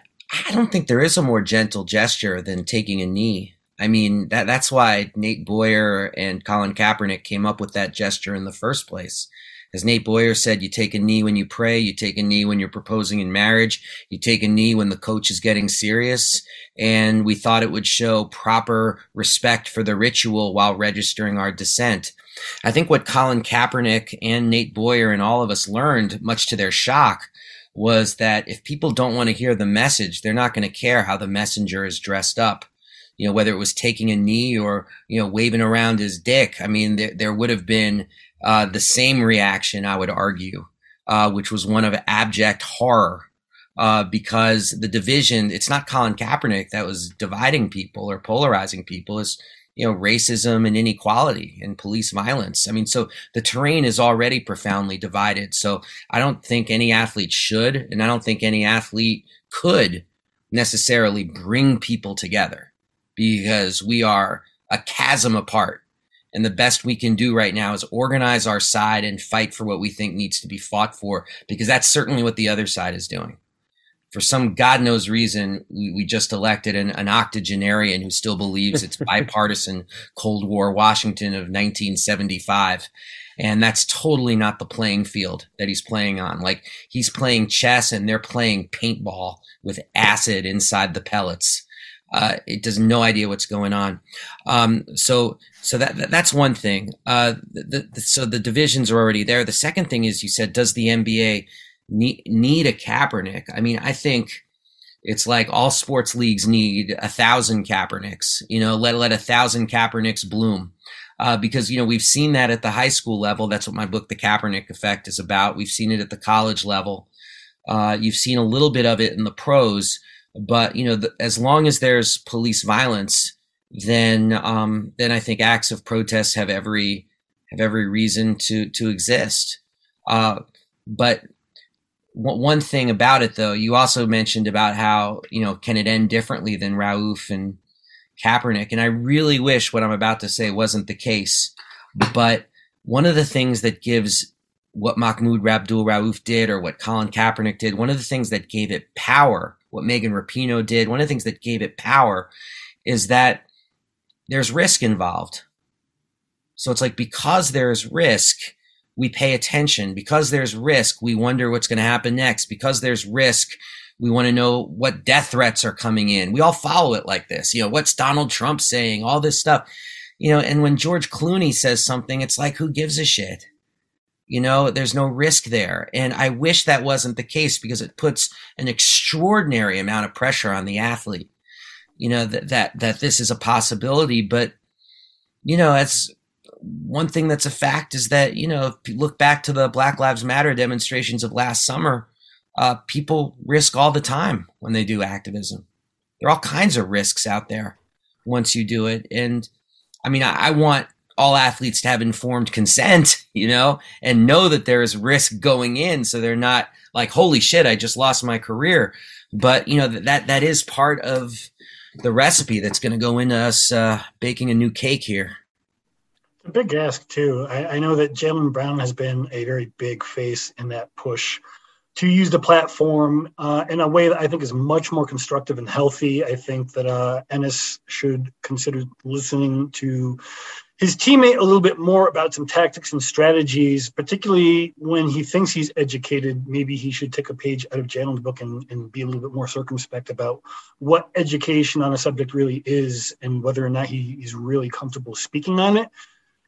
i don't think there is a more gentle gesture than taking a knee. I mean, that that's why Nate Boyer and Colin Kaepernick came up with that gesture in the first place. As Nate Boyer said, you take a knee when you pray, you take a knee when you're proposing in marriage, you take a knee when the coach is getting serious. And we thought it would show proper respect for the ritual while registering our dissent. I think what Colin Kaepernick and Nate Boyer and all of us learned, much to their shock, was that if people don't want to hear the message, they're not going to care how the messenger is dressed up. You know, whether it was taking a knee or, you know, waving around his dick. I mean, there, there would have been uh, the same reaction, I would argue, uh, which was one of abject horror. Uh, because the division, it's not Colin Kaepernick that was dividing people or polarizing people. It's, you know, racism and inequality and police violence. I mean, so the terrain is already profoundly divided. So I don't think any athlete should, and I don't think any athlete could necessarily bring people together because we are a chasm apart and the best we can do right now is organize our side and fight for what we think needs to be fought for, because that's certainly what the other side is doing. For some God knows reason, we, we just elected an, an, octogenarian who still believes it's (laughs) bipartisan Cold War Washington of 1975. And that's totally not the playing field that he's playing on. Like he's playing chess and they're playing paintball with acid inside the pellets. Uh, it does no idea what's going on. Um, so so that, that, that's one thing. Uh, the, the, so the divisions are already there. The second thing is you said, does the NBA need, need a Kaepernick? I mean, I think it's like all sports leagues need a thousand Kaepernicks. You know, let let a thousand Kaepernicks bloom. Uh, because you know we've seen that at the high school level. That's what my book, The Kaepernick Effect, is about. We've seen it at the college level. Uh, you've seen a little bit of it in the pros, but you know, the, as long as there's police violence, then um, then I think acts of protest have every have every reason to to exist. Uh, but one thing about it though, you also mentioned about how, you know, can it end differently than Rauf and Kaepernick? And I really wish what I'm about to say wasn't the case. But one of the things that gives what Mahmoud Abdul Rauf did or what Colin Kaepernick did, one of the things that gave it power, what Megan Rapinoe did, one of the things that gave it power is that there's risk involved. So it's like because there's risk, we pay attention. Because there's risk, we wonder what's going to happen next. Because there's risk, we want to know what death threats are coming in. We all follow it like this. You know, what's Donald Trump saying? All this stuff. You know, and when George Clooney says something, it's like, who gives a shit? You know, there's no risk there. And I wish that wasn't the case because it puts an extraordinary amount of pressure on the athlete. You know, that, that, that this is a possibility, but you know, that's one thing that's a fact is that you know if you look back to the Black Lives Matter demonstrations of last summer, uh, people risk all the time when they do activism. There are all kinds of risks out there once you do it, and I mean, I, I want all athletes to have informed consent, (laughs) you know, and know that there is risk going in, so they're not like, "Holy shit, I just lost my career." But you know that that, is part of the recipe that's going to go into us uh, baking a new cake here a big ask too. I, I know that Jaylen Brown has been a very big face in that push to use the platform uh, in a way that I think is much more constructive and healthy. I think that uh, Enes should consider listening to his teammate a little bit more about some tactics and strategies, particularly when he thinks he's educated. Maybe he should take a page out of Jaylen's book and, and be a little bit more circumspect about what education on a subject really is and whether or not he, is really comfortable speaking on it.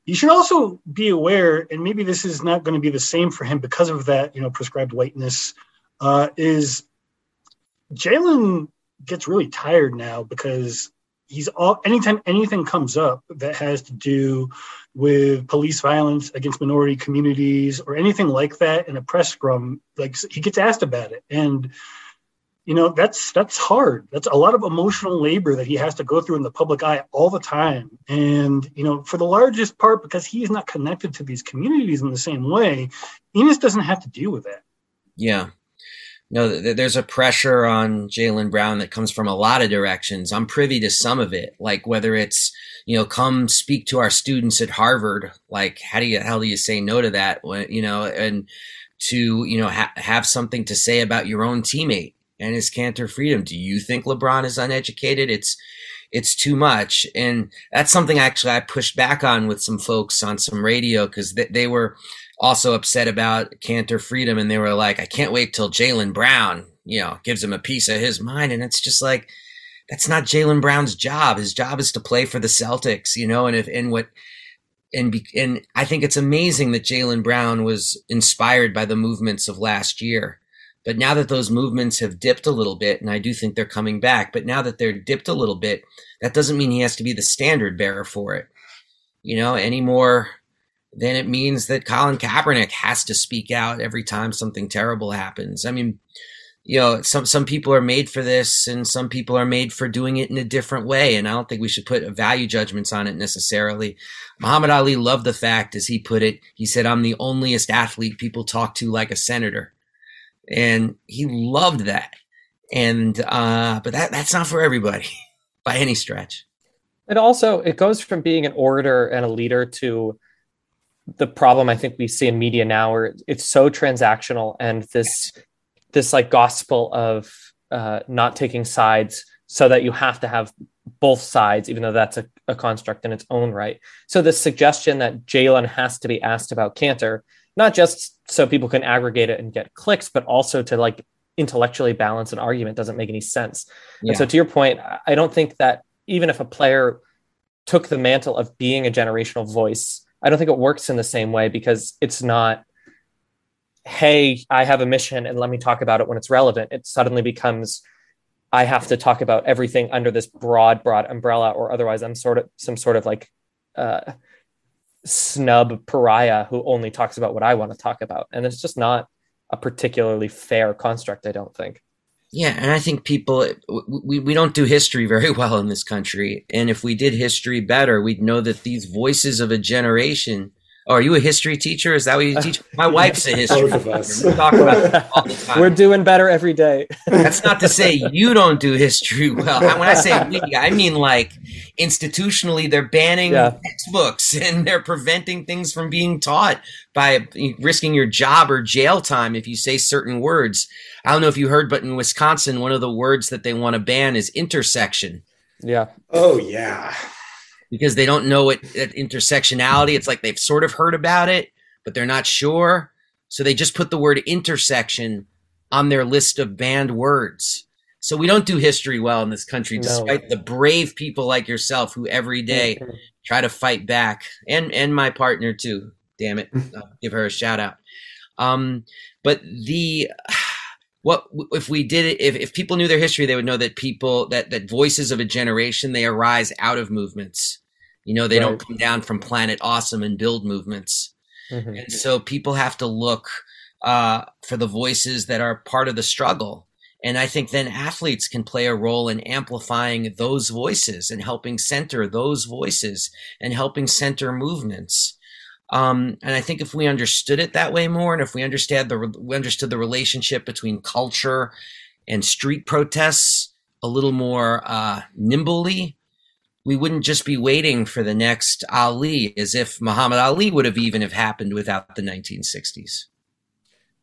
You should also be aware, and maybe this is not going to be the same for him because of that, you know, prescribed whiteness. Uh, is Jaylen gets really tired now because he's all anytime anything comes up that has to do with police violence against minority communities or anything like that in a press scrum, like he gets asked about it, and you know that's that's hard. That's a lot of emotional labor that he has to go through in the public eye all the time. And you know for the largest part because he's not connected to these communities in the same way Enes doesn't have to deal with that. Yeah no there's a pressure on Jaylen brown that comes from a lot of directions i'm privy to some of it like whether it's you know come speak to our students at harvard like how do you how do you say no to that When, you know and to you know ha- have something to say about your own teammate and his Kanter freedom. Do you think LeBron is uneducated? It's it's too much, and that's something actually I pushed back on with some folks on some radio because they, they were also upset about Kanter freedom, and they were like, "I can't wait till Jaylen Brown, you know, gives him a piece of his mind," and it's just like that's not Jaylen Brown's job. His job is to play for the Celtics, you know, and if and what and be, and I think it's amazing that Jaylen Brown was inspired by the movements of last year. But now that those movements have dipped a little bit, and I do think they're coming back, but now that they're dipped a little bit, that doesn't mean he has to be the standard bearer for it, you know, anymore than it means that Colin Kaepernick has to speak out every time something terrible happens. I mean, you know, some some people are made for this, and some people are made for doing it in a different way. And I don't think we should put value judgments on it necessarily. Muhammad Ali loved the fact, as he put it, he said, "I'm the onlyest athlete people talk to like a senator." and he loved that. And uh, but that that's not for everybody (laughs) by any stretch. And also it goes from being an orator and a leader to the problem I think we see in media now, where it's so transactional and this this like gospel of uh, not taking sides, so that you have to have both sides, even though that's a, a construct in its own right. So the suggestion that Jaylen has to be asked about Kanter not just so people can aggregate it and get clicks, but also to like intellectually balance an argument doesn't make any sense. Yeah. And so to your point, I don't think that even if a player took the mantle of being a generational voice, I don't think it works in the same way because it's not, hey, I have a mission and let me talk about it when it's relevant. It suddenly becomes, I have to talk about everything under this broad, broad umbrella, or otherwise I'm sort of some sort of like uh, snub pariah who only talks about what I want to talk about. And it's just not a particularly fair construct, I don't think. Yeah, and I think people we, we don't do history very (laughs) well in this country. And if we did history better, we'd know that these voices of a generation Oh, are you a history teacher? Is that what you teach? My (laughs) wife's a history Both of us. We talk about that all the time. We're doing better every day. That's not to say you don't do history well. When I say we, I mean like institutionally, they're banning Yeah. textbooks (laughs) and they're preventing things from being taught by risking your job or jail time if you say certain words. I don't know if you heard, but in Wisconsin, one of the words that they want to ban is intersection yeah. Oh yeah. Because they don't know it at intersectionality. It's like they've sort of heard about it, but they're not sure. So they just put the word intersection on their list of banned words. So we don't do history well in this country, No. despite the brave people like yourself who every day Mhm. try to fight back, and and my partner too. Damn it, I'll give her a shout out. Um, but the what if we did it? If, if people knew their history, they would know that people that that voices of a generation they arise out of movements. You know, they Right. don't come down from Planet Awesome and build movements. Mhm. And so people have to look uh, for the voices that are part of the struggle. And I think then athletes can play a role in amplifying those voices and helping center those voices and helping center movements. Um, and I think if we understood it that way more, and if we understand the we understood the relationship between culture and street protests a little more uh, nimbly, we wouldn't just be waiting for the next Ali, as if Muhammad Ali would have even have happened without the 1960s.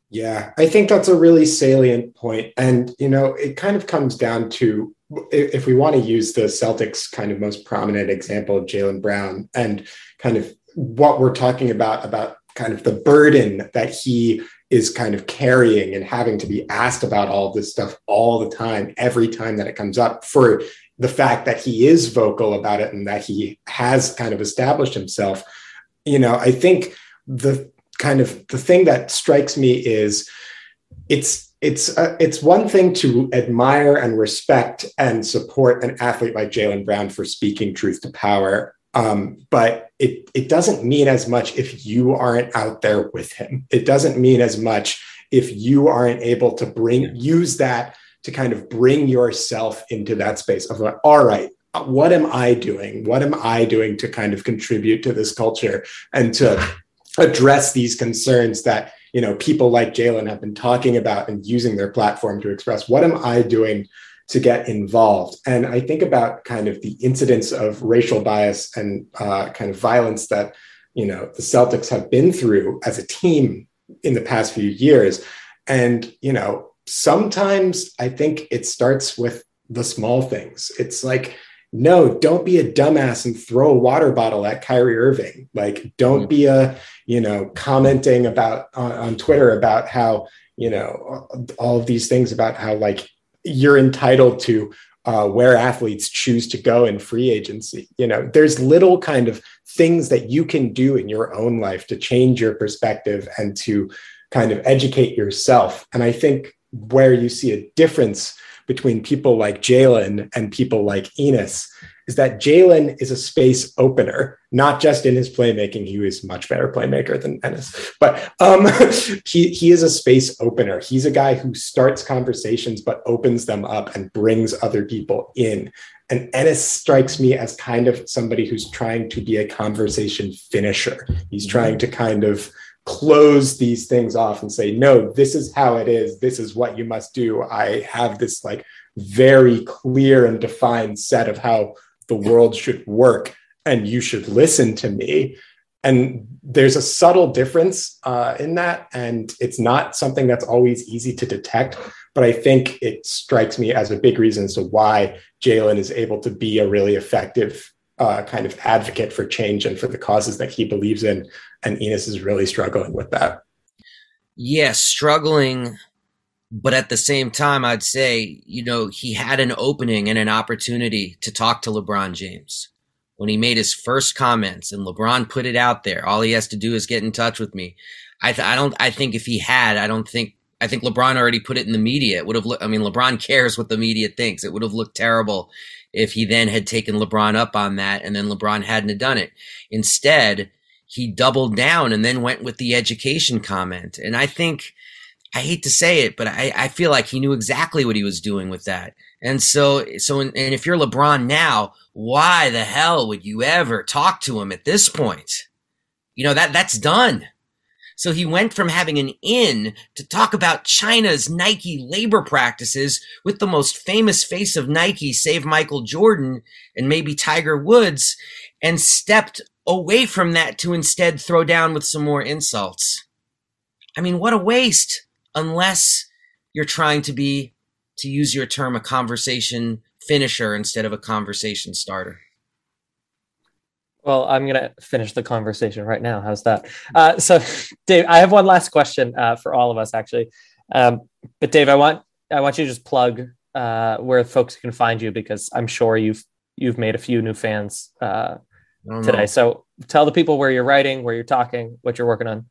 Yeah, I think that's a really salient point. And, you know, it kind of comes down to if we want to use the Celtics kind of most prominent example of Jaylen Brown and kind of what we're talking about, about kind of the burden that he is kind of carrying and having to be asked about all this stuff all the time, every time that it comes up for the fact that he is vocal about it and that he has kind of established himself. You know, I think the kind of the thing that strikes me is it's it's uh, it's one thing to admire and respect and support an athlete like Jaylen Brown for speaking truth to power, um, but it it doesn't mean as much if you aren't out there with him. It doesn't mean as much if you aren't able to bring use that to kind of bring yourself into that space of like, all right. What am I doing? What am I doing to kind of contribute to this culture and to address these concerns that you know people like Jaylen have been talking about and using their platform to express what am I doing to get involved and I think about kind of the incidents of racial bias and uh, kind of violence that you know the Celtics have been through as a team in the past few years and you know sometimes I think it starts with the small things it's like no, don't be a dumbass and throw a water bottle at Kyrie Irving. Like, don't be a, you know, commenting about on, on Twitter about how, you know, all of these things about how like you're entitled to uh, where athletes choose to go in free agency. You know, there's little kind of things that you can do in your own life to change your perspective and to kind of educate yourself. And I think where you see a difference between people like Jaylen and people like Enes is that Jaylen is a space opener, not just in his playmaking. He was much better playmaker than Enes, but um, (laughs) he, he is a space opener. He's a guy who starts conversations, but opens them up and brings other people in. And Enes strikes me as kind of somebody who's trying to be a conversation finisher. He's trying to kind of close these things off and say, no, this is how it is. This is what you must do. I have this like very clear and defined set of how the world should work, and you should listen to me. And there's a subtle difference uh, in that. And it's not something that's always easy to detect. But I think it strikes me as a big reason as to why Jaylen is able to be a really effective uh, kind of advocate for change and for the causes that he believes in. And Enes is really struggling with that. Yes, struggling, but at the same time, I'd say, you know, he had an opening and an opportunity to talk to LeBron James. When he made his first comments and LeBron put it out there, all he has to do is get in touch with me. I, th- I don't, I think if he had, I don't think, I think LeBron already put it in the media. It would have, looked, I mean, LeBron cares what the media thinks. It would have looked terrible if he then had taken LeBron up on that and then LeBron hadn't done it. Instead, he doubled down and then went with the education comment. And I think, I hate to say it, but I, I feel like he knew exactly what he was doing with that. And so, so, and if you're LeBron now, why the hell would you ever talk to him at this point? You know, that that's done. So he went from having an in to talk about China's Nike labor practices with the most famous face of Nike, save Michael Jordan and maybe Tiger Woods, and stepped away from that to instead throw down with some more insults. I mean, what a waste, unless you're trying to be, to use your term, a conversation finisher instead of a conversation starter. Well, I'm gonna finish the conversation right now. How's that? Uh, so, (laughs) Dave, I have one last question uh, for all of us, actually. Um, but Dave, I want I want you to just plug uh, where folks can find you because I'm sure you've you've made a few new fans uh, today. So, tell the people where you're writing, where you're talking, what you're working on.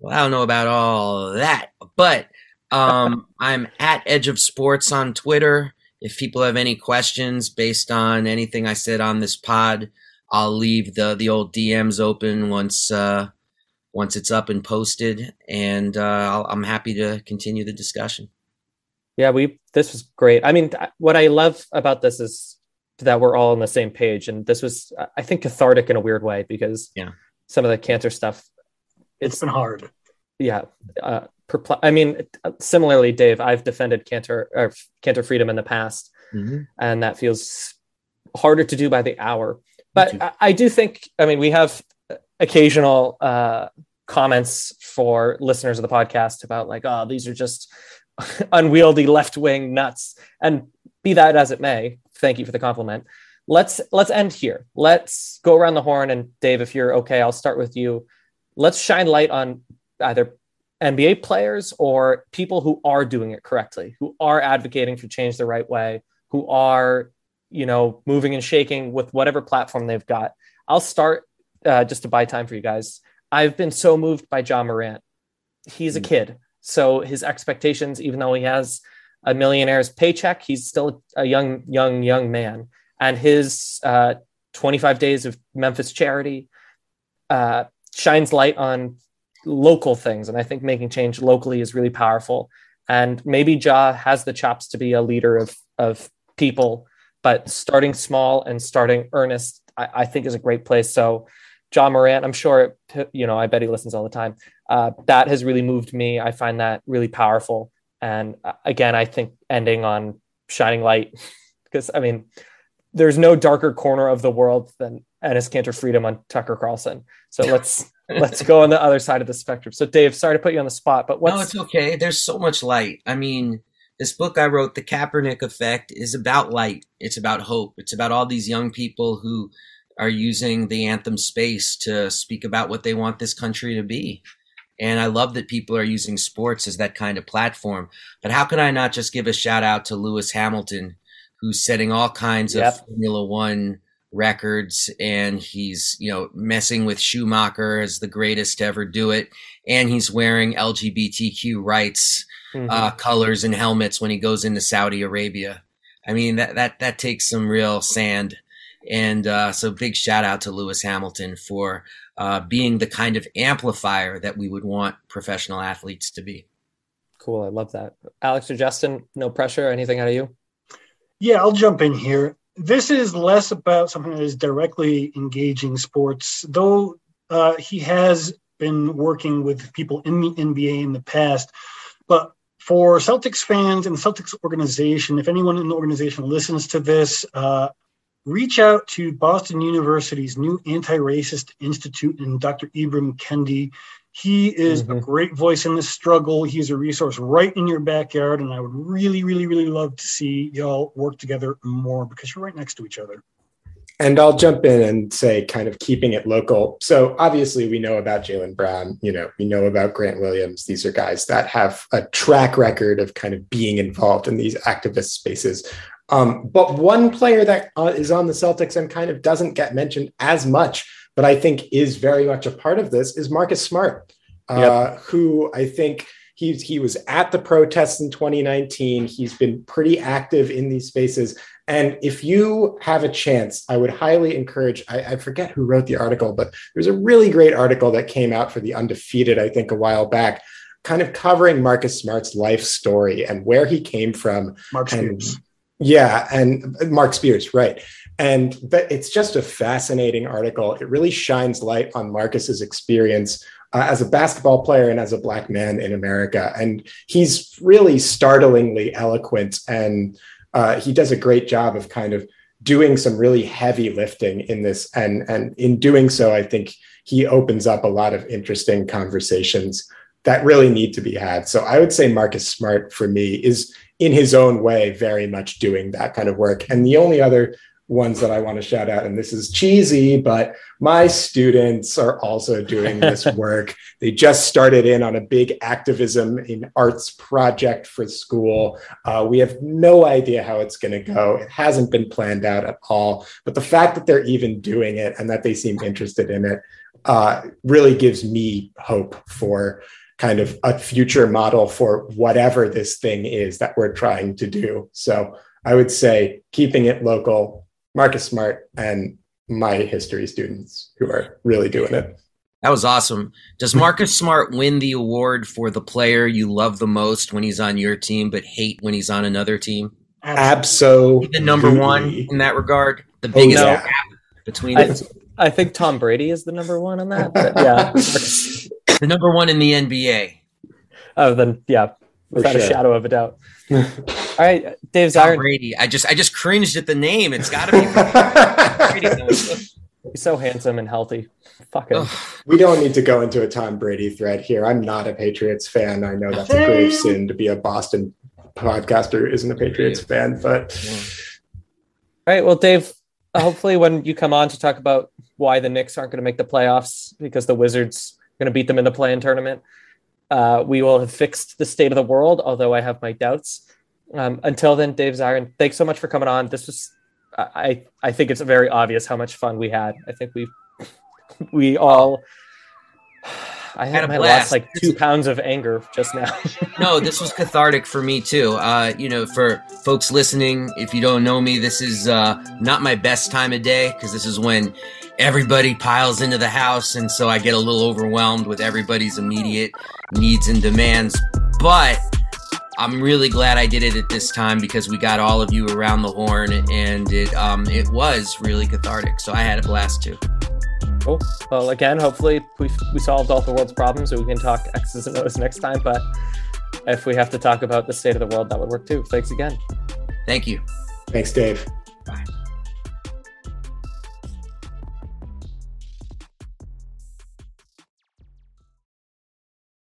Well, I don't know about all that, but um, (laughs) I'm at Edge of Sports on Twitter. If people have any questions based on anything I said on this pod I'll leave the the old DMs open once uh, once it's up and posted, and uh, i am happy to continue the discussion. Yeah, we this was great. I mean, what I love about this is that we're all on the same page, and this was I think cathartic in a weird way because yeah, some of the Kanter stuff it's, it's been hard. Yeah, uh, perpl- I mean, similarly, Dave, I've defended Kanter or Kanter freedom in the past, mm-hmm. and that feels harder to do by the hour but I, I, do think, I mean, we have occasional uh, comments for listeners of the podcast about like, oh, these are just (laughs) unwieldy left wing nuts. And be that as it may, thank you for the compliment. Let's let's end here. Let's go around the horn. And Dave, if you're okay, I'll start with you. Let's shine light on either NBA players or people who are doing it correctly, who are advocating for change the right way, who are you know, moving and shaking with whatever platform they've got. I'll start uh, just to buy time for you guys. I've been so moved by Ja Morant. He's a hmm. kid. So his expectations, even though he has a millionaire's paycheck, he's still a young, young, young man. And his uh, 25 days of Memphis charity uh, shines light on local things. And I think making change locally is really powerful. And maybe Ja has the chops to be a leader of, of people but starting small and starting earnest, I, I think is a great place. So Ja Morant, I'm sure, you know, I bet he listens all the time. Uh, that has really moved me. I find that really powerful. And uh, again, I think ending on shining light, (laughs) because I mean, there's no darker corner of the world than Enes Kanter freedom on Tucker Carlson. So let's let's go on the other side of the spectrum. So Dave, sorry to put you on the spot, but what's no, it's okay. There's so much light. I mean, this book I wrote, The Kaepernick Effect, is about light. It's about hope. It's about all these young people who are using the anthem space to speak about what they want this country to be. And I love that people are using sports as that kind of platform. But how can I not just give a shout out to Lewis Hamilton, who's setting all kinds yep. of Formula One records and he's, you know, messing with Schumacher as the greatest to ever do it. And he's wearing LGBTQ rights mm-hmm. uh, colors and helmets when he goes into Saudi Arabia. I mean that that that takes some real sand. And uh, so, big shout out to Lewis Hamilton for uh, being the kind of amplifier that we would want professional athletes to be. Cool, I love that. Alex or Justin, no pressure. Anything out of you? Yeah, I'll jump in here. This is less about something that is directly engaging sports, though uh, he has been working with people in the NBA in the past. But for Celtics fans and the Celtics organization, if anyone in the organization listens to this, uh, reach out to Boston University's new anti-racist institute and Dr. Ibram Kendi. He is mm-hmm. a great voice in this struggle. He's a resource right in your backyard, and I would really, really, really love to see y'all work together more because you're right next to each other. And I'll jump in and say, kind of keeping it local. So obviously, we know about Jaylen Brown. You know, we know about Grant Williams. These are guys that have a track record of kind of being involved in these activist spaces. Um, but one player that uh, is on the Celtics and kind of doesn't get mentioned as much, but I think is very much a part of this, is Marcus Smart, uh, yep. who I think He's, he was at the protests in 2019. He's been pretty active in these spaces. And if you have a chance, I would highly encourage, I, I, forget who wrote the article, but there's a really great article that came out for the undefeated, I think, a while back, kind of covering Marcus Smart's life story and where he came from. Mark and, Spears. Yeah, and uh, Marc Spears, right. And but it's just a fascinating article. It really shines light on Marcus's experience uh, as a basketball player and as a black man in America. And he's really startlingly eloquent, and uh, he does a great job of kind of doing some really heavy lifting in this. And and in doing so, I think he opens up a lot of interesting conversations that really need to be had. So I would say Marcus Smart for me is in his own way very much doing that kind of work. And the only other ones that I want to shout out, and this is cheesy, but my students are also doing (laughs) this work. they just started in on a big activism in arts project for school. Uh, we have no idea how it's going to go. It hasn't been planned out at all. But the fact that they're even doing it and that they seem interested in it uh, really gives me hope for kind of a future model for whatever this thing is that we're trying to do. So I would say keeping it local, Marcus Smart and my history students who are really doing it. That was awesome. Does Marcus Smart win the award for the player you love the most when he's on your team, but hate when he's on another team? Absolutely. The number one in that regard, the oh, biggest no. gap between I. I think Tom Brady is the number one on that. But yeah. (laughs) The number one in the NBA. oh, then yeah, without a shadow of a doubt. (laughs) All right, Dave Tom Zirin, Brady. I just I just cringed at the name. It's got to be (laughs) he's so handsome and healthy. Fuck him. We don't need to go into a Tom Brady thread here. I'm not a Patriots fan. I know that's a grave sin to be a Boston podcaster isn't a Patriots fan, but All right, well, Dave, uh, hopefully when you come on to talk about why the Knicks aren't going to make the playoffs because the Wizards are going to beat them in the play-in tournament, uh, we will have fixed the state of the world, although I have my doubts. Um, until then, Dave Zirin, thanks so much for coming on. This was, I, I think it's very obvious how much fun we had. I think we, we all, I Had a had I blast. lost like two pounds of anger just now. (laughs) no, this was cathartic for me too. Uh, you know, for folks listening, if you don't know me, this is uh, not my best time of day because this is when everybody piles into the house, and so I get a little overwhelmed with everybody's immediate needs and demands. But I'm really glad I did it at this time because we got all of you around the horn, and it um, it was really cathartic. So I had a blast too. Cool. Well, again, hopefully we we solved all the world's problems, so we can talk X's and O's next time. But if we have to talk about the state of the world, that would work too. Thanks again. Thank you. thanks, Dave.